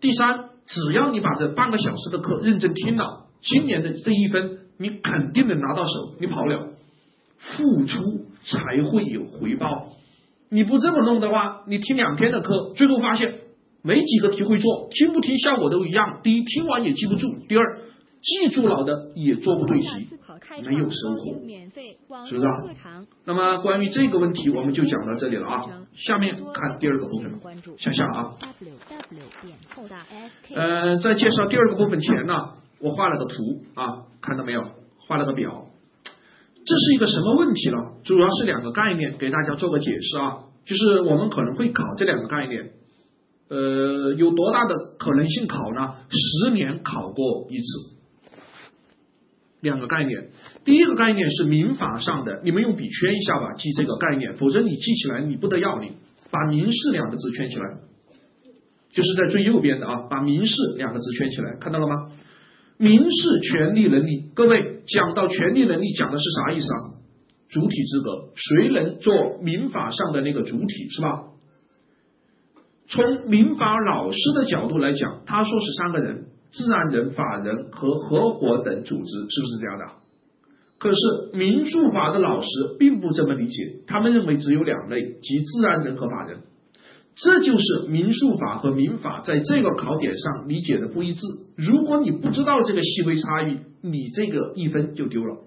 [SPEAKER 3] 第三。只要你把这半个小时的课认真听了，今年的这一分你肯定能拿到手。你跑不了，付出才会有回报。你不这么弄的话，你听两天的课，最后发现没几个题会做，听不听效果都一样。第一，听完也记不住；第二。记住老的也做不对题，没有收获，是不是啊？那么关于这个问题，我们就讲到这里了啊。下面看第二个部分，向下啊。呃，在介绍第二个部分前呢，我画了个图啊，看到没有？画了个表。这是一个什么问题呢？主要是两个概念，给大家做个解释啊。就是我们可能会考这两个概念，呃，有多大的可能性考呢？十年考过一次。两个概念，第一个概念是民法上的，你们用笔圈一下吧，记这个概念，否则你记起来你不得要领。把民事两个字圈起来，就是在最右边的啊，把民事两个字圈起来，看到了吗？民事权利能力，各位讲到权利能力讲的是啥意思啊？主体资格，谁能做民法上的那个主体是吧？从民法老师的角度来讲，他说是三个人：自然人、法人和合伙等组织，是不是这样的？可是民诉法的老师并不这么理解，他们认为只有两类，即自然人和法人。这就是民诉法和民法在这个考点上理解的不一致。如果你不知道这个细微差异，你这个一分就丢了。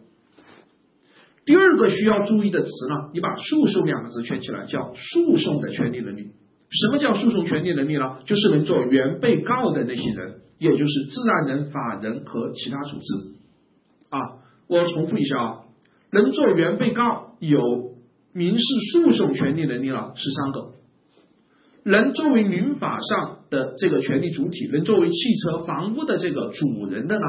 [SPEAKER 3] 第二个需要注意的词呢，你把诉讼两个字圈起来，叫诉讼的权利能力。什么叫诉讼权利能力呢？就是能做原被告的那些人，也就是自然人、法人和其他组织。啊，我重复一下啊，能做原被告有民事诉讼权利能力了十三个。能作为民法上的这个权利主体，能作为汽车、房屋的这个主人的呢？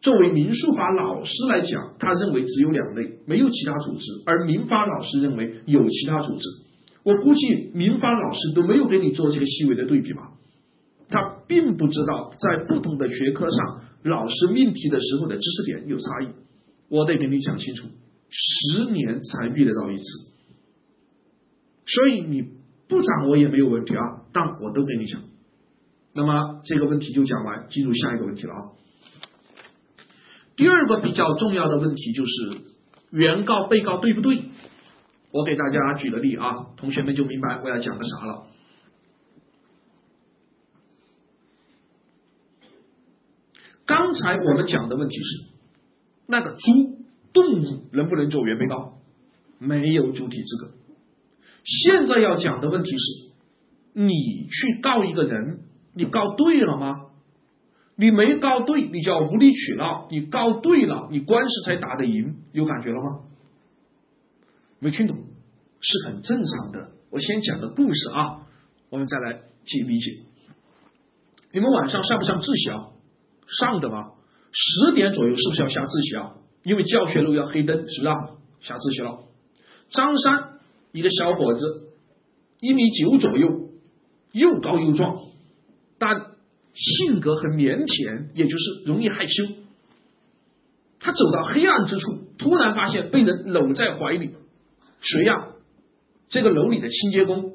[SPEAKER 3] 作为民诉法老师来讲，他认为只有两类，没有其他组织；而民法老师认为有其他组织。我估计民法老师都没有给你做这个细微的对比吧？他并不知道在不同的学科上，老师命题的时候的知识点有差异。我得跟你讲清楚，十年才遇得到一次，所以你。不掌握也没有问题啊，但我都跟你讲。那么这个问题就讲完，进入下一个问题了啊。第二个比较重要的问题就是原告被告对不对？我给大家举个例啊，同学们就明白我要讲的啥了。刚才我们讲的问题是那个猪动物能不能做原被告？没有主体资格。现在要讲的问题是，你去告一个人，你告对了吗？你没告对，你叫无理取闹；你告对了，你官司才打得赢，有感觉了吗？没听懂，是很正常的。我先讲个故事啊，我们再来去理解。你们晚上上不上自习啊？上的吗？十点左右是不是要下自习啊？因为教学楼要黑灯，是不是啊？下自习了。张三。一个小伙子，一米九左右，又高又壮，但性格很腼腆，也就是容易害羞。他走到黑暗之处，突然发现被人搂在怀里。谁呀？这个楼里的清洁工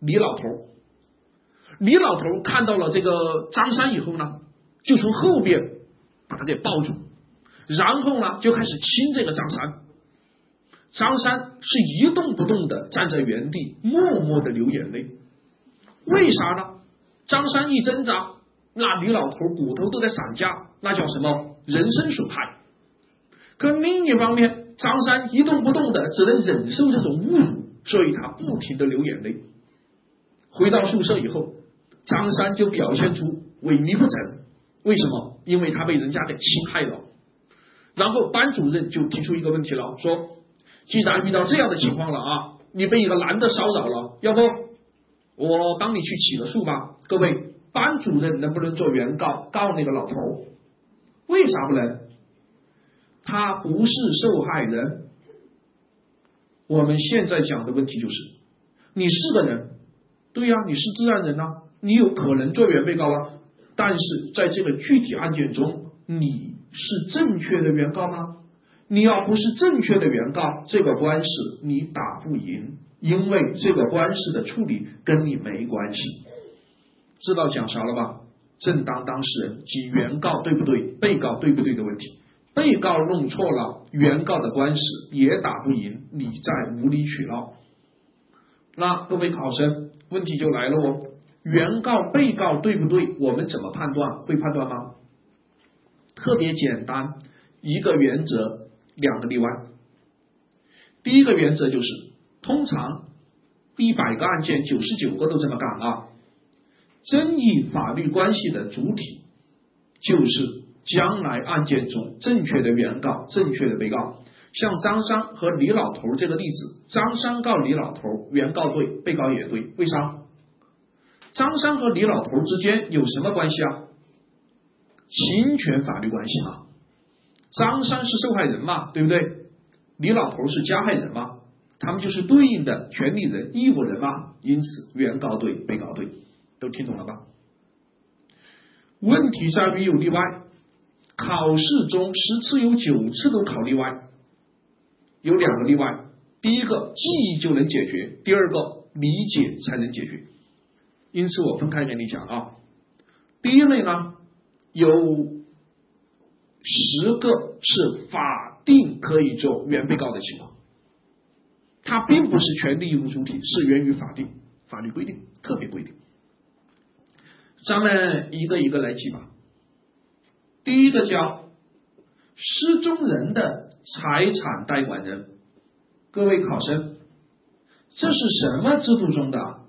[SPEAKER 3] 李老头。李老头看到了这个张三以后呢，就从后边把他给抱住，然后呢就开始亲这个张三。张三是一动不动的站在原地，默默的流眼泪。为啥呢？张三一挣扎，那女老头骨头都在散架，那叫什么？人生损害。可另一方面，张三一动不动的，只能忍受这种侮辱，所以他不停的流眼泪。回到宿舍以后，张三就表现出萎靡不振。为什么？因为他被人家给侵害了。然后班主任就提出一个问题了，说。既然遇到这样的情况了啊，你被一个男的骚扰了，要不我帮你去起个诉吧？各位，班主任能不能做原告告那个老头？为啥不能？他不是受害人。我们现在讲的问题就是，你是个人，对呀，你是自然人呐，你有可能做原被告啊。但是在这个具体案件中，你是正确的原告吗？你要不是正确的原告，这个官司你打不赢，因为这个官司的处理跟你没关系。知道讲啥了吧？正当当事人及原告对不对？被告对不对的问题。被告弄错了，原告的官司也打不赢，你在无理取闹。那各位考生，问题就来了哦，原告、被告对不对？我们怎么判断？会判断吗？特别简单，一个原则。两个例外，第一个原则就是，通常一百个案件九十九个都这么干啊。争议法律关系的主体就是将来案件中正确的原告、正确的被告。像张三和李老头这个例子，张三告李老头，原告对，被告也对，为啥？张三和李老头之间有什么关系啊？侵权法律关系嘛。张三是受害人嘛，对不对？李老头是加害人嘛，他们就是对应的权利人、义务人嘛。因此，原告对，被告对，都听懂了吧？问题在于有例外，考试中十次有九次都考例外，有两个例外：第一个记忆就能解决，第二个理解才能解决。因此我分开给你讲啊。第一类呢，有十个是法定可以做原被告的情况，它并不是权利义务主体，是源于法定法律规定特别规定。咱们一个一个来记吧。第一个叫失踪人的财产代管人，各位考生，这是什么制度中的？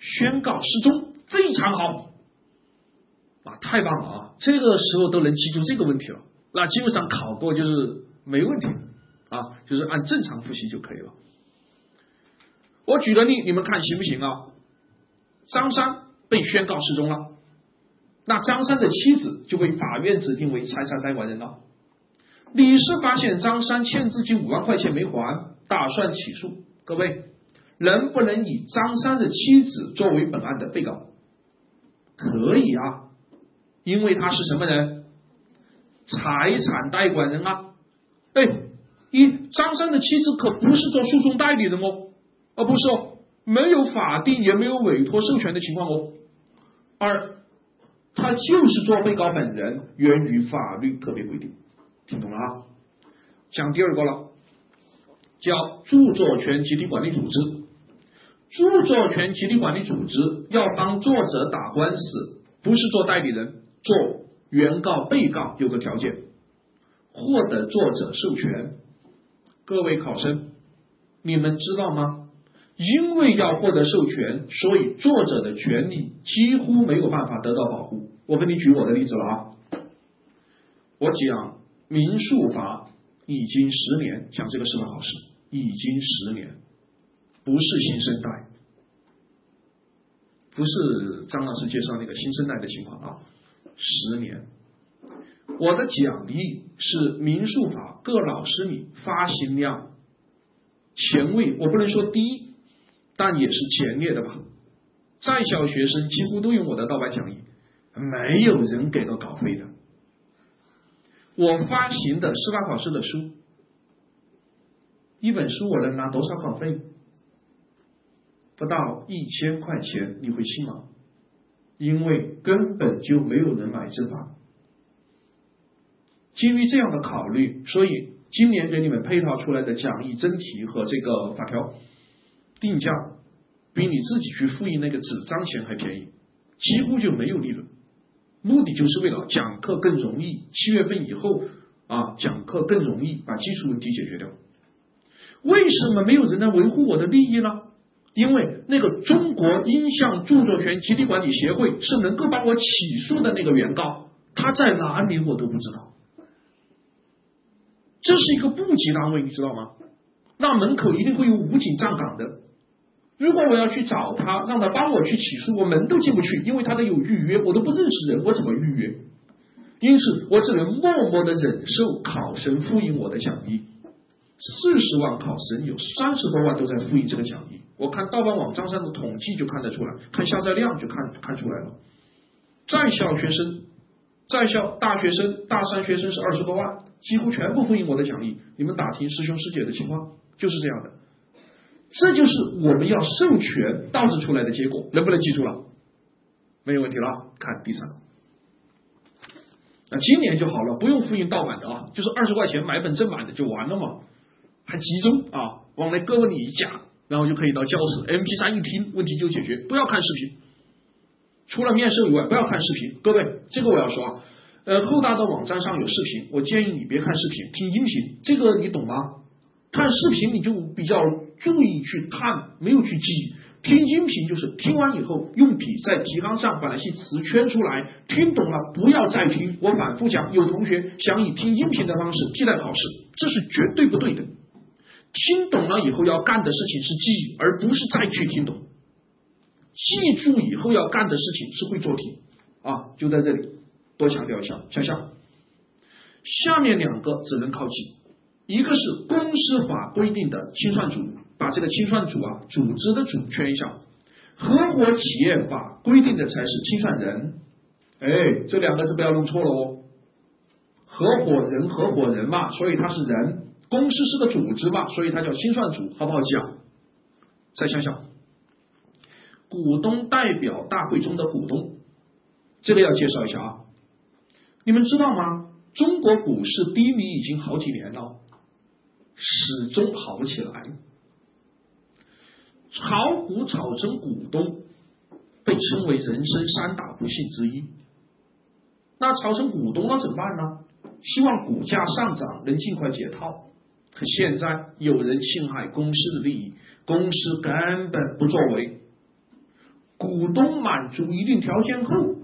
[SPEAKER 3] 宣告失踪，非常好啊，太棒了啊！这个时候都能记住这个问题了，那基本上考过就是没问题啊，就是按正常复习就可以了。我举个例，你们看行不行啊？张三被宣告失踪了。那张三的妻子就被法院指定为财产代管人了。李氏发现张三欠自己五万块钱没还，打算起诉。各位，能不能以张三的妻子作为本案的被告？可以啊，因为他是什么人？财产代管人啊。哎，一张三的妻子可不是做诉讼代理人哦，啊不是哦，没有法定也没有委托授权的情况哦。二。他就是做被告本人，源于法律特别规定，听懂了啊？讲第二个了，叫著作权集体管理组织。著作权集体管理组织要帮作者打官司，不是做代理人，做原告、被告有个条件，获得作者授权。各位考生，你们知道吗？因为要获得授权，所以作者的权利几乎没有办法得到保护。我给你举我的例子了啊，我讲民诉法已经十年，讲这个司法考试已经十年，不是新生代，不是张老师介绍那个新生代的情况啊，十年。我的奖励是民诉法各老师里发行量前位，我不能说第一。但也是前列的吧，在校学生几乎都用我的盗版讲义，没有人给到稿费的。我发行的司法考试的书，一本书我能拿多少稿费？不到一千块钱，你会信吗？因为根本就没有人买这法。基于这样的考虑，所以今年给你们配套出来的讲义真题和这个法条。定价比你自己去复印那个纸张钱还便宜，几乎就没有利润。目的就是为了讲课更容易，七月份以后啊讲课更容易把基础问题解决掉。为什么没有人来维护我的利益呢？因为那个中国音像著作权集体管理协会是能够把我起诉的那个原告，他在哪里我都不知道。这是一个部级单位，你知道吗？那门口一定会有武警站岗的。如果我要去找他，让他帮我去起诉，我门都进不去，因为他都有预约，我都不认识人，我怎么预约？因此，我只能默默的忍受考生复印我的讲义。四十万考生有三十多万都在复印这个讲义，我看盗版网站上的统计就看得出来，看下载量就看看出来了。在校学生，在校大学生、大三学生是二十多万，几乎全部复印我的讲义。你们打听师兄师姐的情况，就是这样的。这就是我们要授权导致出来的结果，能不能记住了？没有问题了。看第三，那今年就好了，不用复印盗版的啊，就是二十块钱买本正版的就完了嘛，还集中啊，往那胳膊里一夹，然后就可以到教室，M P 三一听，问题就解决。不要看视频，除了面试以外，不要看视频。各位，这个我要说啊，呃，后大的网站上有视频，我建议你别看视频，听音频。这个你懂吗？看视频你就比较。注意去看，没有去记。听音频就是听完以后用笔在提纲上把那些词圈出来，听懂了不要再听。我反复讲，有同学想以听音频的方式替代考试，这是绝对不对的。听懂了以后要干的事情是记，而不是再去听懂。记住以后要干的事情是会做题啊，就在这里多强调一下。想想下面两个只能靠记，一个是公司法规定的清算组。把这个清算组啊，组织的组圈一下，合伙企业法规定的才是清算人，哎，这两个字不要弄错了哦。合伙人，合伙人嘛，所以他是人；公司是个组织嘛，所以它叫清算组，好不好记啊？再想想，股东代表大会中的股东，这个要介绍一下啊。你们知道吗？中国股市低迷已经好几年了，始终好不起来。炒股炒成股东，被称为人生三大不幸之一。那炒成股东了怎么办呢？希望股价上涨能尽快解套。可现在有人侵害公司的利益，公司根本不作为。股东满足一定条件后，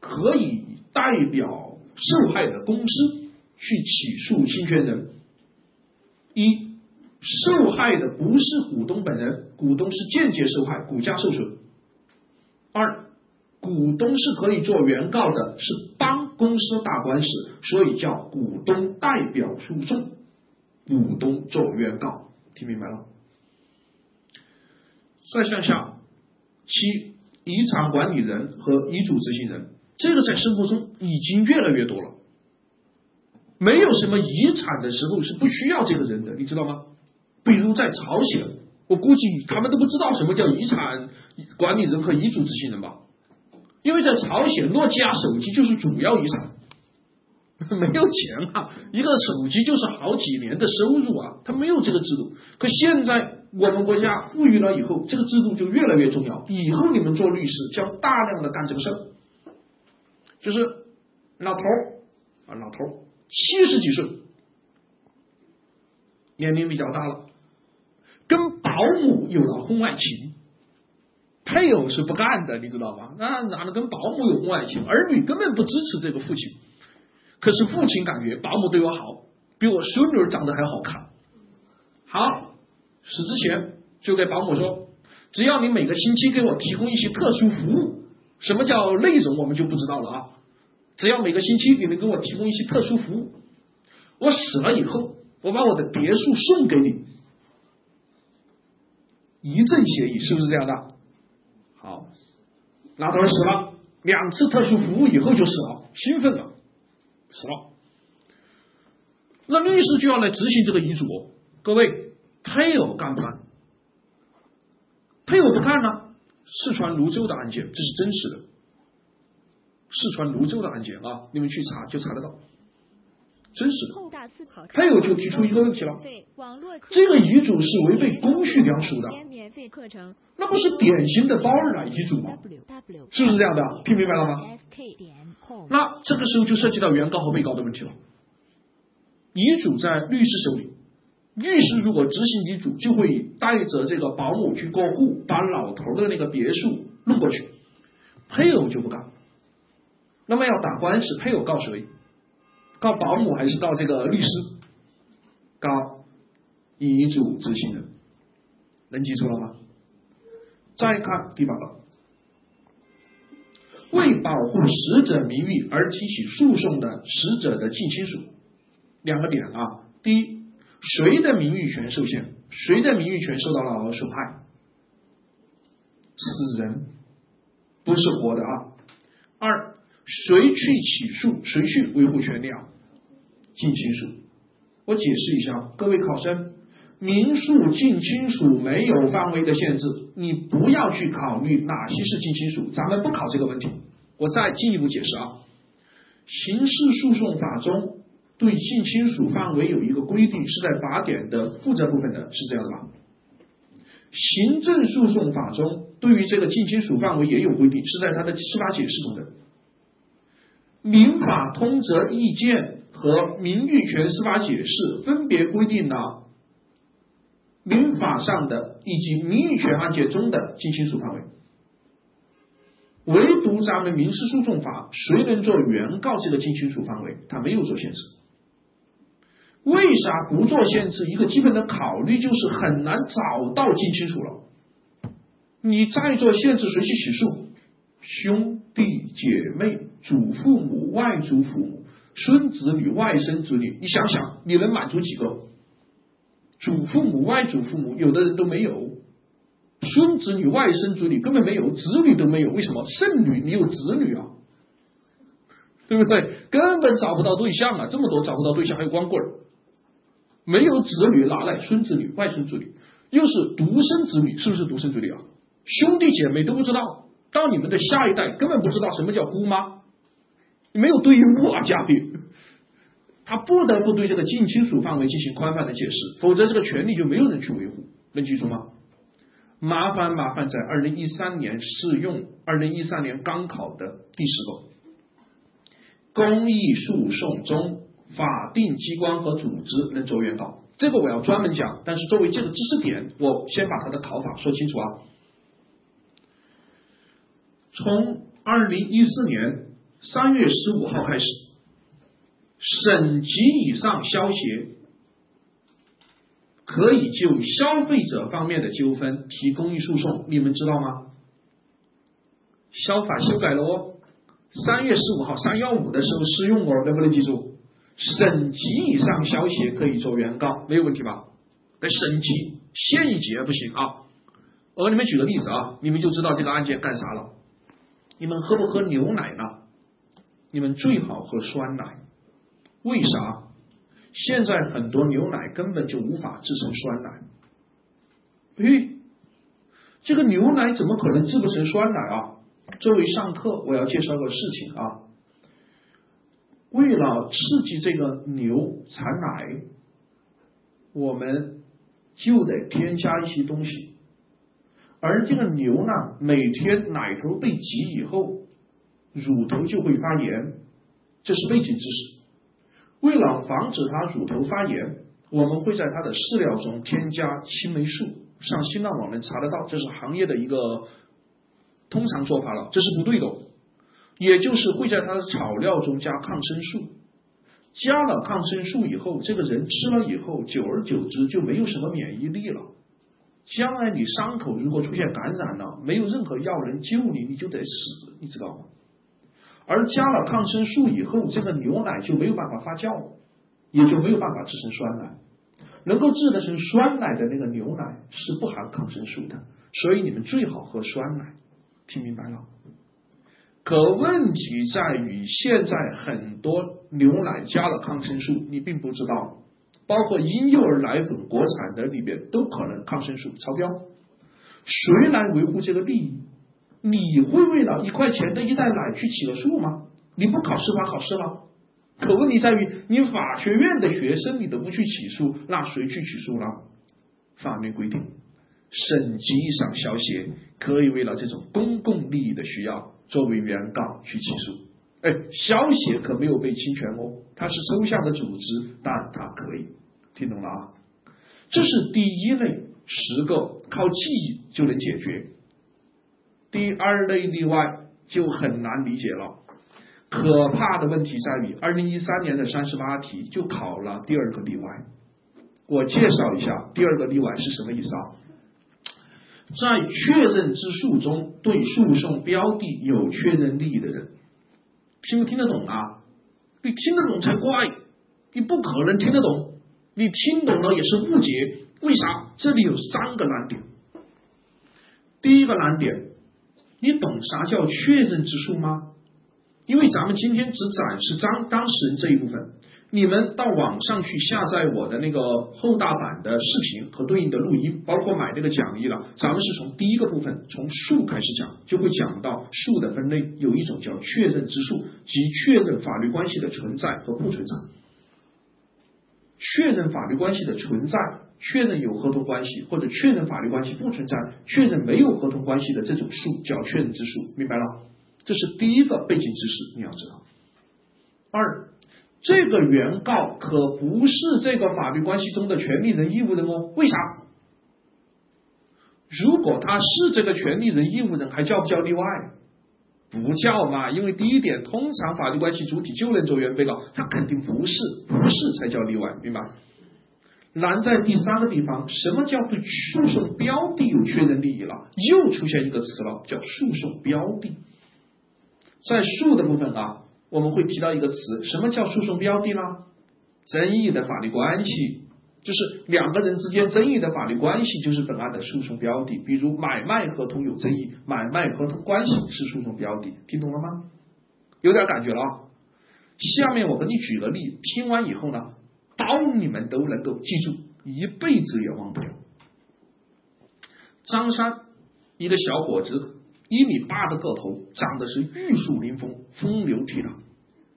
[SPEAKER 3] 可以代表受害的公司去起诉侵权人。一，受害的不是股东本人，股东是间接受害，股价受损。二，股东是可以做原告的，是帮公司打官司，所以叫股东代表诉讼。股东做原告，听明白了？再向下。七，遗产管理人和遗嘱执行人，这个在生活中已经越来越多了。没有什么遗产的时候是不需要这个人的，你知道吗？比如在朝鲜，我估计他们都不知道什么叫遗产管理人和遗嘱执行人吧？因为在朝鲜，诺基亚手机就是主要遗产，没有钱啊，一个手机就是好几年的收入啊，他没有这个制度。可现在。我们国家富裕了以后，这个制度就越来越重要。以后你们做律师，将大量的干这个事儿，就是老头儿啊，老头儿七十几岁，年龄比较大了，跟保姆有了婚外情，配偶是不干的，你知道吧？那哪能跟保姆有婚外情？儿女根本不支持这个父亲，可是父亲感觉保姆对我好，比我孙女长得还好看，好。死之前就给保姆说，只要你每个星期给我提供一些特殊服务，什么叫内容我们就不知道了啊。只要每个星期你能给我提供一些特殊服务，我死了以后，我把我的别墅送给你，一证协议是不是这样的？好，老头死了，两次特殊服务以后就死了，兴奋了，死了，那律师就要来执行这个遗嘱，各位。配偶干不干？配偶不干呢？四川泸州的案件，这是真实的。四川泸州的案件啊，你们去查就查得到，真实的。配偶就提出一个问题了：这个遗嘱是违背公序良俗的，那不是典型的包二奶遗嘱吗？是不是这样的？听明白了吗？那这个时候就涉及到原告和被告的问题了。遗嘱在律师手里。律师如果执行遗嘱，就会带着这个保姆去过户，把老头的那个别墅弄过去。配偶就不干。那么要打官司，配偶告谁？告保姆还是告这个律师？告遗嘱执行人。能记住了吗？再看第八个，为保护死者名誉而提起诉讼的死者的近亲属，两个点啊，第一。谁的名誉权受限？谁的名誉权受到了损害？死人，不是活的啊。二，谁去起诉？谁去维护权利啊？近亲属。我解释一下，各位考生，民诉近亲属没有范围的限制，你不要去考虑哪些是近亲属，咱们不考这个问题。我再进一步解释啊，刑事诉讼法中。对近亲属范围有一个规定，是在法典的负责部分的，是这样的吧？行政诉讼法中对于这个近亲属范围也有规定，是在它的司法解释中的。民法通则意见和名誉权司法解释分别规定了民法上的以及名誉权案件中的近亲属范围，唯独咱们民事诉讼法，谁能做原告这个近亲属范围，它没有做限制。为啥不做限制？一个基本的考虑就是很难找到近亲属了。你再做限制，谁去起诉？兄弟姐妹、祖父母、外祖父母、孙子女、外孙子女，你想想，你能满足几个？祖父母、外祖父母，有的人都没有；孙子女、外孙子女根本没有，子女都没有。为什么？剩女，你有子女啊？对不对？根本找不到对象啊！这么多找不到对象，还有光棍儿。没有子女，哪来孙子女、外孙子女？又是独生子女，是不是独生子女啊？兄弟姐妹都不知道，到你们的下一代根本不知道什么叫姑妈，没有对物啊，家里，他不得不对这个近亲属范围进行宽泛的解释，否则这个权利就没有人去维护，能记住吗？麻烦麻烦，在二零一三年适用二零一三年刚考的第十个公益诉讼中，法定机关和组织能做原告，这个我要专门讲，但是作为这个知识点，我先把它的考法说清楚啊。从二零一四年三月十五号开始，省级以上消协可以就消费者方面的纠纷提公益诉讼，你们知道吗？消法修改了哦，三月十五号三幺五的时候适用哦，能不能记住？省级以上消协可以做原告，没有问题吧？在省级县一级不行啊。我给你们举个例子啊，你们就知道这个案件干啥了。你们喝不喝牛奶呢？你们最好喝酸奶，为啥？现在很多牛奶根本就无法制成酸奶。诶，这个牛奶怎么可能制不成酸奶啊？作为上课，我要介绍个事情啊。为了刺激这个牛产奶，我们就得添加一些东西。而这个牛呢，每天奶头被挤以后，乳头就会发炎，这是背景知识。为了防止它乳头发炎，我们会在它的饲料中添加青霉素。上新浪网能查得到，这是行业的一个通常做法了，这是不对的。也就是会在它的草料中加抗生素，加了抗生素以后，这个人吃了以后，久而久之就没有什么免疫力了。将来你伤口如果出现感染了，没有任何药能救你，你就得死，你知道吗？而加了抗生素以后，这个牛奶就没有办法发酵，也就没有办法制成酸奶。能够制得成酸奶的那个牛奶是不含抗生素的，所以你们最好喝酸奶。听明白了？可问题在于，现在很多牛奶加了抗生素，你并不知道。包括婴幼儿奶粉，国产的里边都可能抗生素超标，谁来维护这个利益？你会为了一块钱的一袋奶去起诉吗？你不考司法考试吗？可问题在于，你法学院的学生你都不去起诉，那谁去起诉呢？法律规定，省级以上消协可以为了这种公共利益的需要，作为原告去起诉。哎，消协可没有被侵权哦，它是抽象的组织，但它可以，听懂了啊？这是第一类，十个靠记忆就能解决。第二类例外就很难理解了，可怕的问题在于，二零一三年的三十八题就考了第二个例外。我介绍一下第二个例外是什么意思啊？在确认之诉中，对诉讼标的有确认利益的人。听不听得懂啊？你听得懂才怪！你不可能听得懂，你听懂了也是误解。为啥？这里有三个难点。第一个难点，你懂啥叫确认之诉吗？因为咱们今天只展示当当事人这一部分。你们到网上去下载我的那个厚大版的视频和对应的录音，包括买那个讲义了。咱们是从第一个部分，从数开始讲，就会讲到数的分类，有一种叫确认之数，即确认法律关系的存在和不存在。确认法律关系的存在，确认有合同关系，或者确认法律关系不存在，确认没有合同关系的这种数叫确认之数，明白了？这是第一个背景知识，你要知道。二。这个原告可不是这个法律关系中的权利人义务人哦，为啥？如果他是这个权利人义务人，还叫不叫例外？不叫嘛，因为第一点，通常法律关系主体就能做原被告，他肯定不是，不是才叫例外，明白？难在第三个地方，什么叫对诉讼标的有确认利益了？又出现一个词了，叫诉讼标的，在诉的部分啊。我们会提到一个词，什么叫诉讼标的呢？争议的法律关系，就是两个人之间争议的法律关系，就是本案的诉讼标的。比如买卖合同有争议，买卖合同关系是诉讼标的，听懂了吗？有点感觉了啊。下面我给你举个例，听完以后呢，当你们都能够记住，一辈子也忘不了。张三。一个小伙子，一米八的个头，长得是玉树临风，风流倜傥。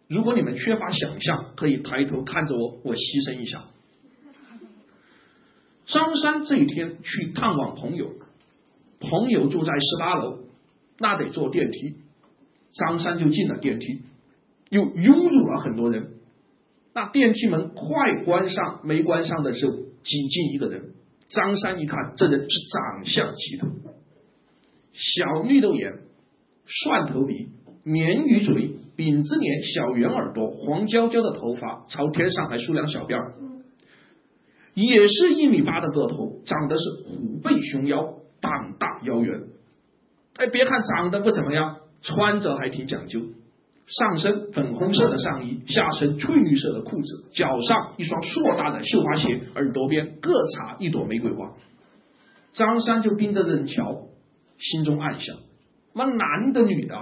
[SPEAKER 3] 如果你们缺乏想象，可以抬头看着我，我牺牲一下。张三这一天去探望朋友，朋友住在十八楼，那得坐电梯。张三就进了电梯，又拥入了很多人。那电梯门快关上，没关上的时候，挤进一个人。张三一看，这人是长相奇特，小绿豆眼，蒜头鼻，鲶鱼嘴，饼子脸，小圆耳朵，黄焦焦的头发，朝天上还梳两小辫儿。也是一米八的个头，长得是虎背熊腰，膀大腰圆。哎，别看长得不怎么样，穿着还挺讲究。上身粉红色的上衣，下身翠绿色的裤子，脚上一双硕大的绣花鞋，耳朵边各插一朵玫瑰花。张三就盯着人瞧，心中暗想：妈，男的女的？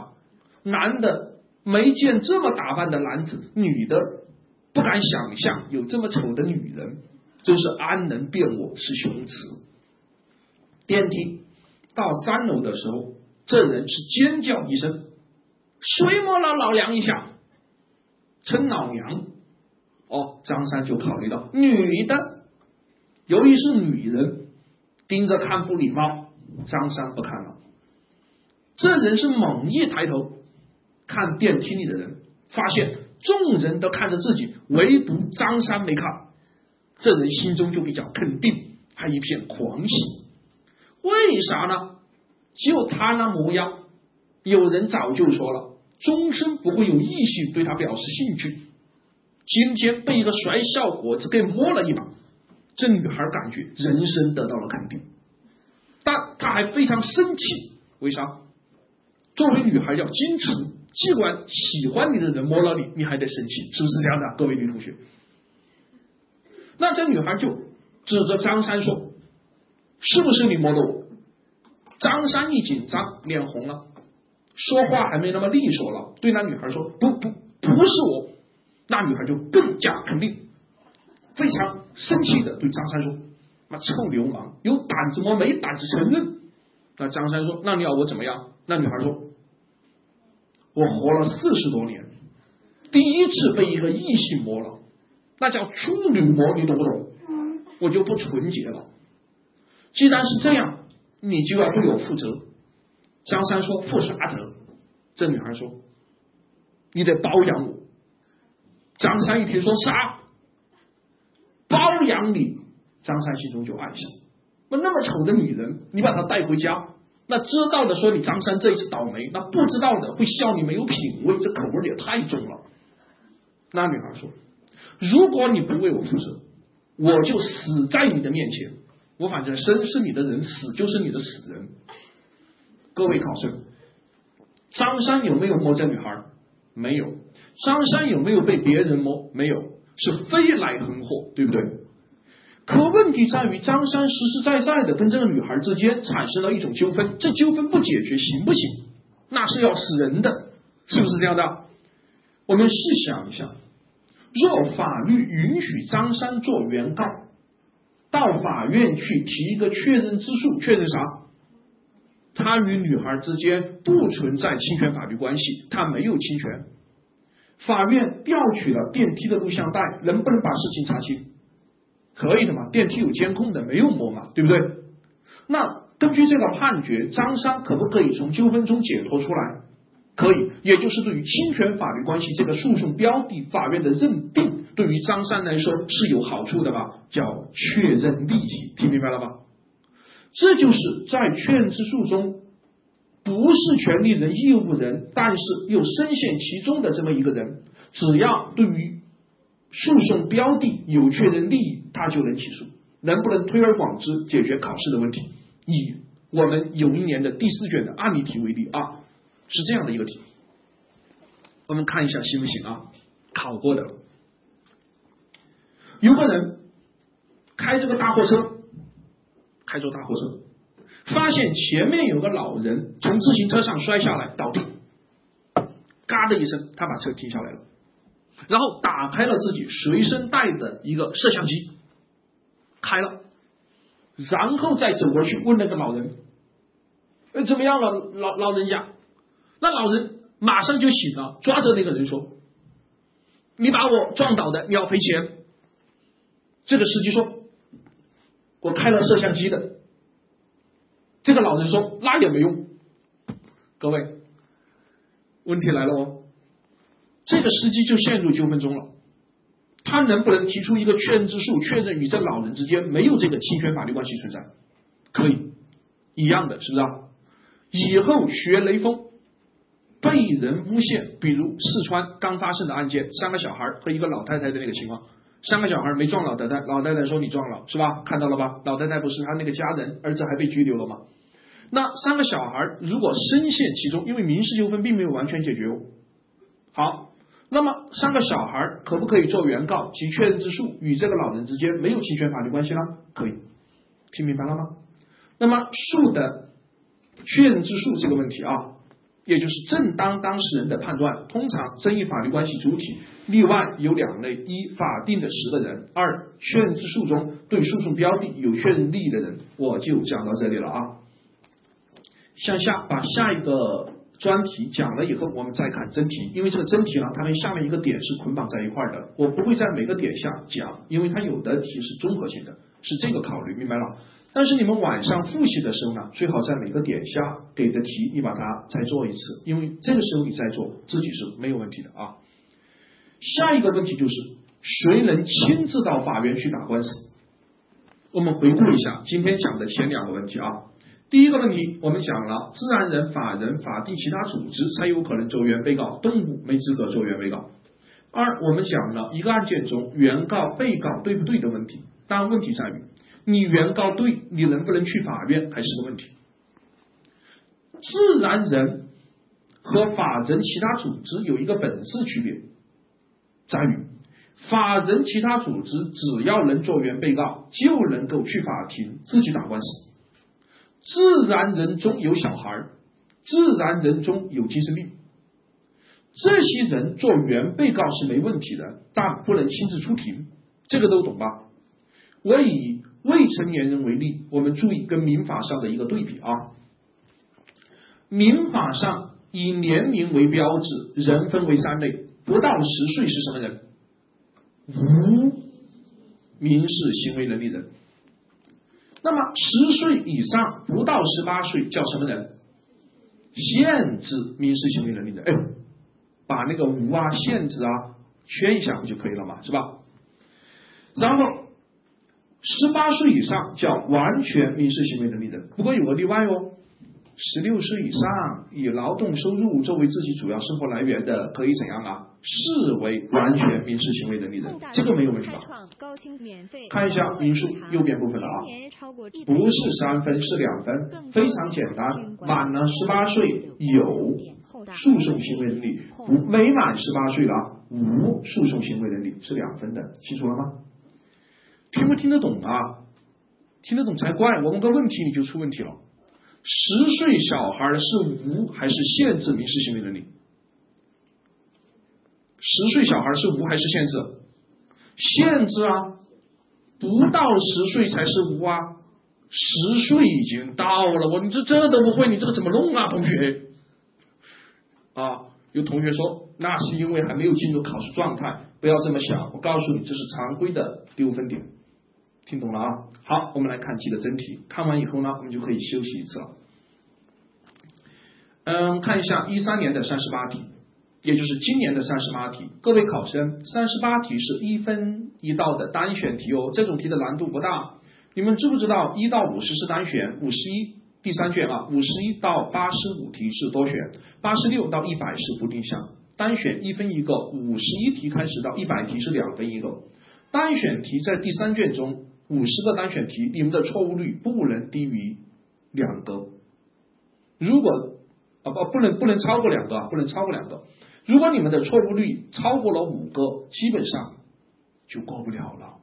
[SPEAKER 3] 男的没见这么打扮的男子，女的不敢想象有这么丑的女人。真是安能辨我是雄雌？电梯到三楼的时候，这人是尖叫一声：“谁摸了老娘一下？”称老娘。哦，张三就考虑到女的，由于是女人，盯着看不礼貌，张三不看了。这人是猛一抬头看电梯里的人，发现众人都看着自己，唯独张三没看。这人心中就比较肯定，还一片狂喜。为啥呢？就他那模样，有人早就说了，终身不会有异性对他表示兴趣。今天被一个帅小伙子给摸了一把，这女孩感觉人生得到了肯定，但她还非常生气。为啥？作为女孩要矜持，尽管喜欢你的人摸了你，你还得生气，是不是这样的？各位女同学。那这女孩就指着张三说：“是不是你摸的我？”张三一紧张，脸红了，说话还没那么利索了，对那女孩说：“不不，不是我。”那女孩就更加肯定，非常生气的对张三说：“妈臭流氓，有胆子摸，没胆子承认。”那张三说：“那你要我怎么样？”那女孩说：“我活了四十多年，第一次被一个异性摸了。”那叫处女膜，你懂不懂？我就不纯洁了。既然是这样，你就要对我负责。张三说：“负啥责？”这女孩说：“你得包养我。”张三一听说啥？包养你？张三心中就暗想：那那么丑的女人，你把她带回家，那知道的说你张三这一次倒霉，那不知道的会笑你没有品位，这口味也太重了。那女孩说。如果你不为我负责，我就死在你的面前。我反正生是你的人，死就是你的死人。各位考生，张三有没有摸这女孩？没有。张三有没有被别人摸？没有，是飞来横祸，对不对？可问题在于，张三实实在在的跟这个女孩之间产生了一种纠纷，这纠纷不解决行不行？那是要死人的，是不是这样的？我们试想一下。若法律允许张三做原告，到法院去提一个确认之诉，确认啥？他与女孩之间不存在侵权法律关系，他没有侵权。法院调取了电梯的录像带，能不能把事情查清？可以的嘛，电梯有监控的，没有摸嘛，对不对？那根据这个判决，张三可不可以从纠纷中解脱出来？可以，也就是对于侵权法律关系这个诉讼标的，法院的认定对于张三来说是有好处的吧？叫确认利益，听明白了吧？这就是在确认之诉中，不是权利人、义务人，但是又深陷其中的这么一个人，只要对于诉讼标的有确认利益，他就能起诉。能不能推而广之，解决考试的问题？以我们有一年的第四卷的案例题为例啊。是这样的一个题，我们看一下行不行啊？考过的，有个人开这个大货车，开着大货车，发现前面有个老人从自行车上摔下来倒地，嘎的一声，他把车停下来了，然后打开了自己随身带的一个摄像机，开了，然后再走过去问那个老人。呃，怎么样了，老老人家？那老人马上就醒了，抓着那个人说：“你把我撞倒的，你要赔钱。”这个司机说：“我开了摄像机的。”这个老人说：“那也没用。”各位，问题来了哦，这个司机就陷入纠纷中了。他能不能提出一个确认之诉，确认与这老人之间没有这个侵权法律关系存在？可以，一样的，是不是啊？以后学雷锋被人诬陷，比如四川刚发生的案件，三个小孩和一个老太太的那个情况，三个小孩没撞老太太，老太太说你撞了，是吧？看到了吧？老太太不是他那个家人，儿子还被拘留了吗？那三个小孩如果深陷其中，因为民事纠纷并没有完全解决哦。好，那么三个小孩可不可以做原告及确认之诉，与这个老人之间没有侵权法律关系呢？可以，听明白了吗？那么诉的确认之诉这个问题啊，也就是正当当事人的判断，通常争议法律关系主体例外有两类：一法定的十个人；二确认之诉中对诉讼标的有确认利益的人。我就讲到这里了啊。向下把下一个专题讲了以后，我们再看真题，因为这个真题呢，它跟下面一个点是捆绑在一块儿的。我不会在每个点下讲，因为它有的题是综合性的，是这个考虑，明白了？但是你们晚上复习的时候呢，最好在每个点下给的题，你把它再做一次，因为这个时候你再做，自己是没有问题的啊。下一个问题就是，谁能亲自到法院去打官司？我们回顾一下今天讲的前两个问题啊。第一个问题，我们讲了自然人、法人、法定其他组织才有可能做原被告，动物没资格做原被告。二，我们讲了一个案件中原告、被告对不对的问题，但问题在于你原告对，你能不能去法院还是个问题。自然人和法人其他组织有一个本质区别，在于法人其他组织只要能做原被告，就能够去法庭自己打官司。自然人中有小孩，自然人中有精神病，这些人做原被告是没问题的，但不能亲自出庭，这个都懂吧？我以未成年人为例，我们注意跟民法上的一个对比啊。民法上以年龄为标志，人分为三类，不到十岁是什么人？无民事行为能力人。那么十岁以上不到十八岁叫什么人？限制民事行为能力人，哎，把那个无啊、限制啊圈一下不就可以了嘛，是吧？然后十八岁以上叫完全民事行为能力人，不过有个例外哦。十六岁以上以劳动收入作为自己主要生活来源的，可以怎样啊？视为完全民事行为能力人，这个没有问题吧？看一下民诉右边部分的啊，不是三分是两分，非常简单。满了十八岁有诉讼行为能力，不没满十八岁了无诉讼行为能力是两分的，清楚了吗？听不听得懂啊？听得懂才怪！我问个问题你就出问题了。十岁小孩是无还是限制民事行为能力？十岁小孩是无还是限制？限制啊！不到十岁才是无啊！十岁已经到了，我你这这都不会，你这个怎么弄啊，同学？啊，有同学说那是因为还没有进入考试状态，不要这么想。我告诉你，这是常规的丢分点。听懂了啊？好，我们来看题的真题。看完以后呢，我们就可以休息一次了。嗯，看一下一三年的三十八题，也就是今年的三十八题。各位考生，三十八题是一分一道的单选题哦，这种题的难度不大。你们知不知道一到五十是单选，五十一第三卷啊，五十一到八十五题是多选，八十六到一百是不定向。单选一分一个，五十一题开始到一百题是两分一个。单选题在第三卷中。五十个单选题，你们的错误率不能低于两个。如果啊不不能不能超过两个，不能超过两个。如果你们的错误率超过了五个，基本上就过不了了。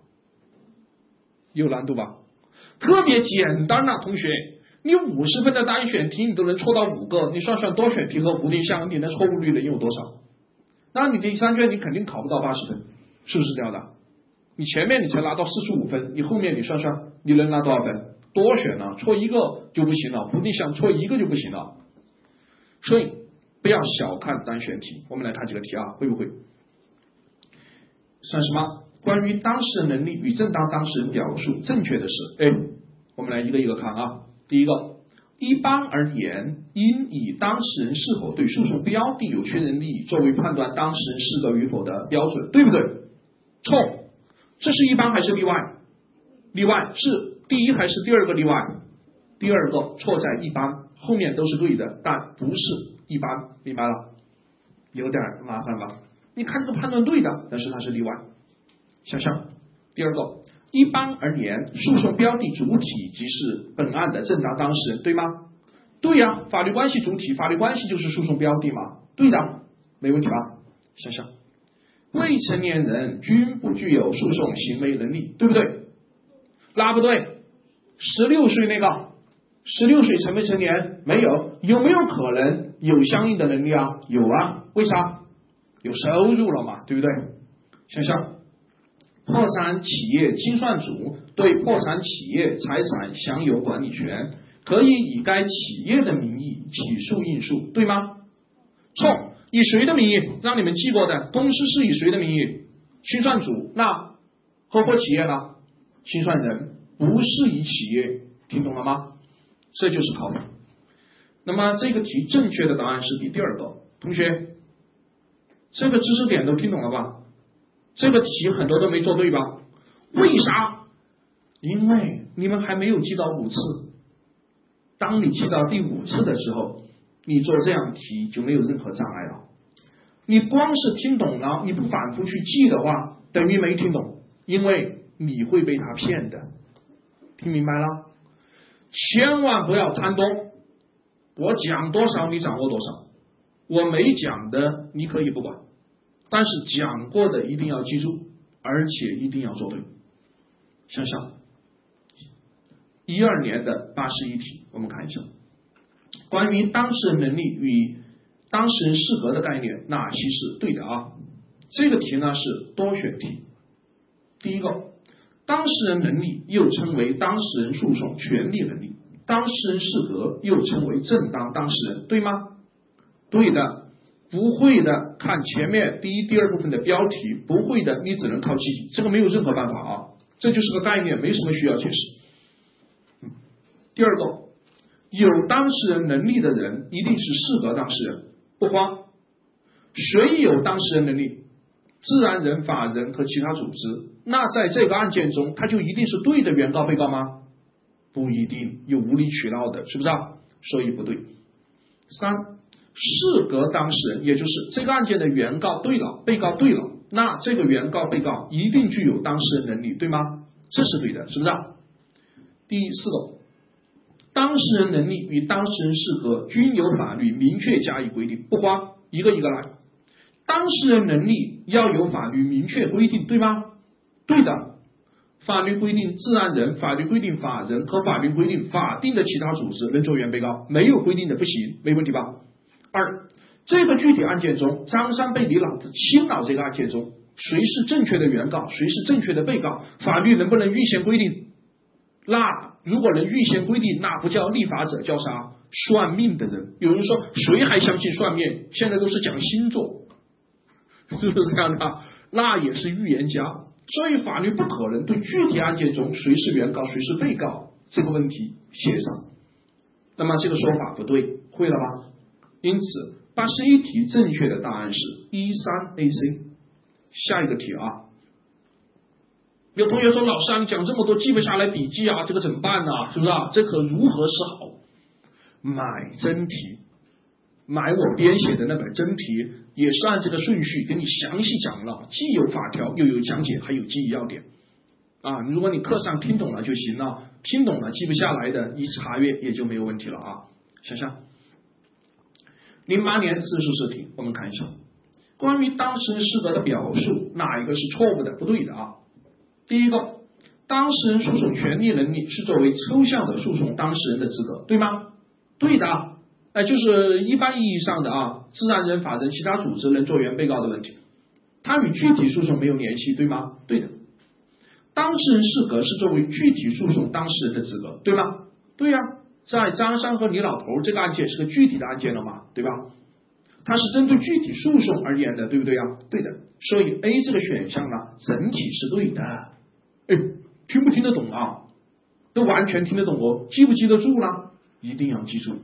[SPEAKER 3] 有难度吧？特别简单呐，同学，你五十分的单选题你都能错到五个，你算算多选题和不定向，你的错误率能有多少？那你第三卷你肯定考不到八十分，是不是这样的？你前面你才拿到四十五分，你后面你算算，你能拿多少分？多选呢，错一个就不行了，不定向错一个就不行了。所以不要小看单选题。我们来看几个题啊，会不会？算什么？关于当事人能力与正当当事人表述正确的是，哎，我们来一个一个看啊。第一个，一般而言，应以当事人是否对诉讼标的有确认利益作为判断当事人适格与否的标准，对不对？错，这是一般还是例外？例外是第一还是第二个例外？第二个错在一般，后面都是对的，但不是一般，明白了？有点麻烦吧？你看这个判断对的，但是它是例外。想想，第二个，一般而言，诉讼标的主体即是本案的正当当事人，对吗？对呀，法律关系主体，法律关系就是诉讼标的嘛，对的，没问题吧？想想，未成年人均不具有诉讼行为能力，对不对？那不对，十六岁那个，十六岁成没成年？没有，有没有可能有相应的能力啊？有啊，为啥？有收入了嘛，对不对？想想，破产企业清算组对破产企业财产享有管理权，可以以该企业的名义起诉应诉，对吗？错，以谁的名义？让你们记过的，公司是以谁的名义？清算组，那合伙企业呢？清算人不是以企业，听懂了吗？这就是考法。那么这个题正确的答案是第第二个，同学。这个知识点都听懂了吧？这个题很多都没做对吧？为啥？因为你们还没有记到五次。当你记到第五次的时候，你做这样题就没有任何障碍了。你光是听懂了，你不反复去记的话，等于没听懂，因为你会被他骗的。听明白了？千万不要贪多，我讲多少你掌握多少。我没讲的你可以不管，但是讲过的一定要记住，而且一定要做对。想想一二年的八十一题，我们看一下，关于当事人能力与当事人适合的概念，哪些是对的啊？这个题呢是多选题。第一个，当事人能力又称为当事人诉讼权利能力，当事人适合又称为正当当事人，对吗？对的，不会的，看前面第一、第二部分的标题，不会的，你只能靠记忆，这个没有任何办法啊，这就是个概念，没什么需要解释。第二个，有当事人能力的人一定是适合当事人，不慌。谁有当事人能力？自然人、法人和其他组织。那在这个案件中，他就一定是对的原告、被告吗？不一定，有无理取闹的，是不是啊？所以不对。三。适格当事人，也就是这个案件的原告对了，被告对了，那这个原告、被告一定具有当事人能力，对吗？这是对的，是不是啊？第四个，当事人能力与当事人适合均由法律明确加以规定，不慌，一个一个来。当事人能力要有法律明确规定，对吗？对的，法律规定自然人，法律规定法人和法律规定法定的其他组织能做原被告，没有规定的不行，没问题吧？二，这个具体案件中，张三被李老子亲老这个案件中，谁是正确的原告，谁是正确的被告？法律能不能预先规定？那如果能预先规定，那不叫立法者，叫啥？算命的人。有人说，谁还相信算命？现在都是讲星座，是不是这样的？那也是预言家。所以法律不可能对具体案件中谁是原告，谁是被告这个问题协商。那么这个说法不对，会了吗？因此，八十一题正确的答案是一三 A C。下一个题啊，有同学说：“老师啊，你讲这么多记不下来笔记啊，这个怎么办呢？是不是啊？这可如何是好？”买真题，买我编写的那本真题，也是按这个顺序给你详细讲了，既有法条，又有讲解，还有记忆要点啊。如果你课上听懂了就行了，听懂了记不下来的，一查阅也就没有问题了啊。想想。零八年自述试题，我们看一下，关于当事人适格的表述，哪一个是错误的、不对的啊？第一个，当事人诉讼权利能力是作为抽象的诉讼当事人的资格，对吗？对的，哎，就是一般意义上的啊，自然人、法人、其他组织能做原被告的问题，它与具体诉讼没有联系，对吗？对的。当事人适格是作为具体诉讼当事人的资格，对吗？对呀，在张三和李老头这个案件是个具体的案件了嘛，对吧？它是针对具体诉讼而言的，对不对呀？对的，所以 A 这个选项呢，整体是对的。哎，听不听得懂啊？都完全听得懂哦，记不记得住呢？一定要记住，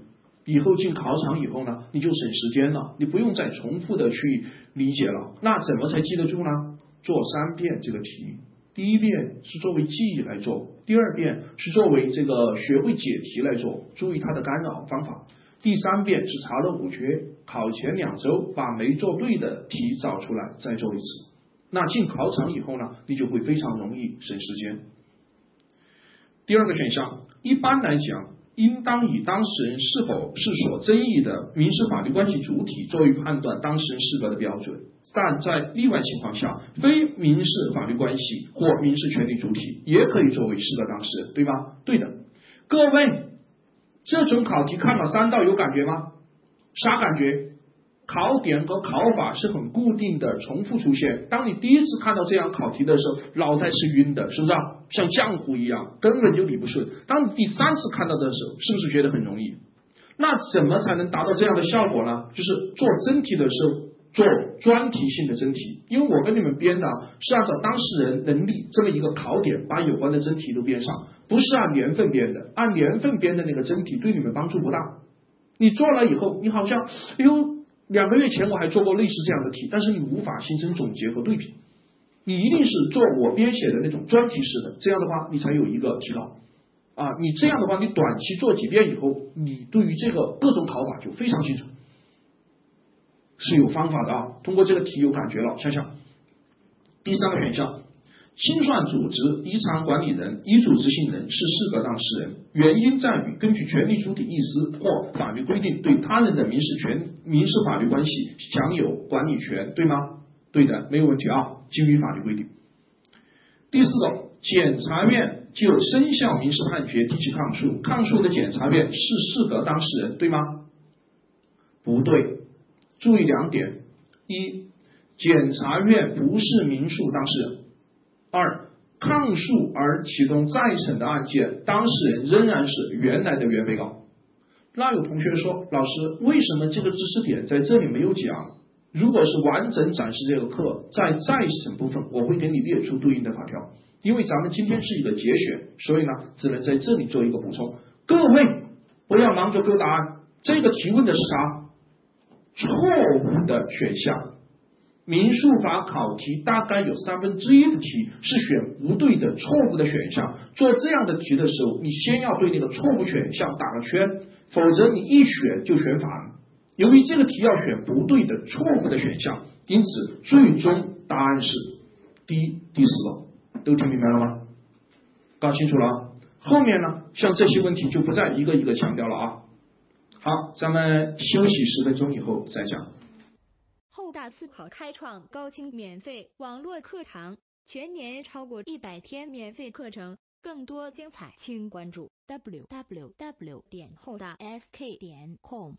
[SPEAKER 3] 以后进考场以后呢，你就省时间了，你不用再重复的去理解了。那怎么才记得住呢？做三遍这个题，第一遍是作为记忆来做，第二遍是作为这个学会解题来做，注意它的干扰方法。第三遍是查漏补缺，考前两周把没做对的题找出来再做一次。那进考场以后呢，你就会非常容易省时间。第二个选项，一般来讲，应当以当事人是否是所争议的民事法律关系主体作为判断当事人适格的标准，但在例外情况下，非民事法律关系或民事权利主体也可以作为适格当事人，对吧？对的，各位，这种考题看了三道有感觉吗？啥感觉？考点和考法是很固定的，重复出现。当你第一次看到这样考题的时候，脑袋是晕的，是不是？像浆糊一样，根本就理不顺。当你第三次看到的时候，是不是觉得很容易？那怎么才能达到这样的效果呢？就是做真题的时候做专题性的真题，因为我跟你们编的是按照当事人能力这么一个考点，把有关的真题都编上，不是按年份编的。按年份编的那个真题对你们帮助不大。你做了以后，你好像哎呦。两个月前我还做过类似这样的题，但是你无法形成总结和对比，你一定是做我编写的那种专题式的，这样的话你才有一个提高啊！你这样的话，你短期做几遍以后，你对于这个各种考法就非常清楚，是有方法的啊！通过这个题有感觉了，想想第三个选项。清算组织、遗产管理人、遗嘱执行人是适格当事人，原因在于根据权利主体意思或法律规定，对他人的民事权、民事法律关系享有管理权，对吗？对的，没有问题啊，基于法律规定。第四个，检察院就生效民事判决提起抗诉，抗诉的检察院是适格当事人，对吗？不对，注意两点：一，检察院不是民诉当事人。二，抗诉而启动再审的案件，当事人仍然是原来的原被告。那有同学说，老师，为什么这个知识点在这里没有讲？如果是完整展示这个课，在再审部分，我会给你列出对应的法条。因为咱们今天是一个节选，所以呢，只能在这里做一个补充。各位不要忙着勾答案，这个提问的是啥？错误的选项。民诉法考题大概有三分之一的题是选不对的错误的选项。做这样的题的时候，你先要对那个错误选项打个圈，否则你一选就选反。由于这个题要选不对的错误的选项，因此最终答案是第一、第四个。都听明白了吗？搞清楚了。后面呢，像这些问题就不再一个一个强调了啊。好，咱们休息十分钟以后再讲。
[SPEAKER 1] 大思考开创高清免费网络课堂，全年超过一百天免费课程，更多精彩，请关注 w w w 点后大 s k 点 com。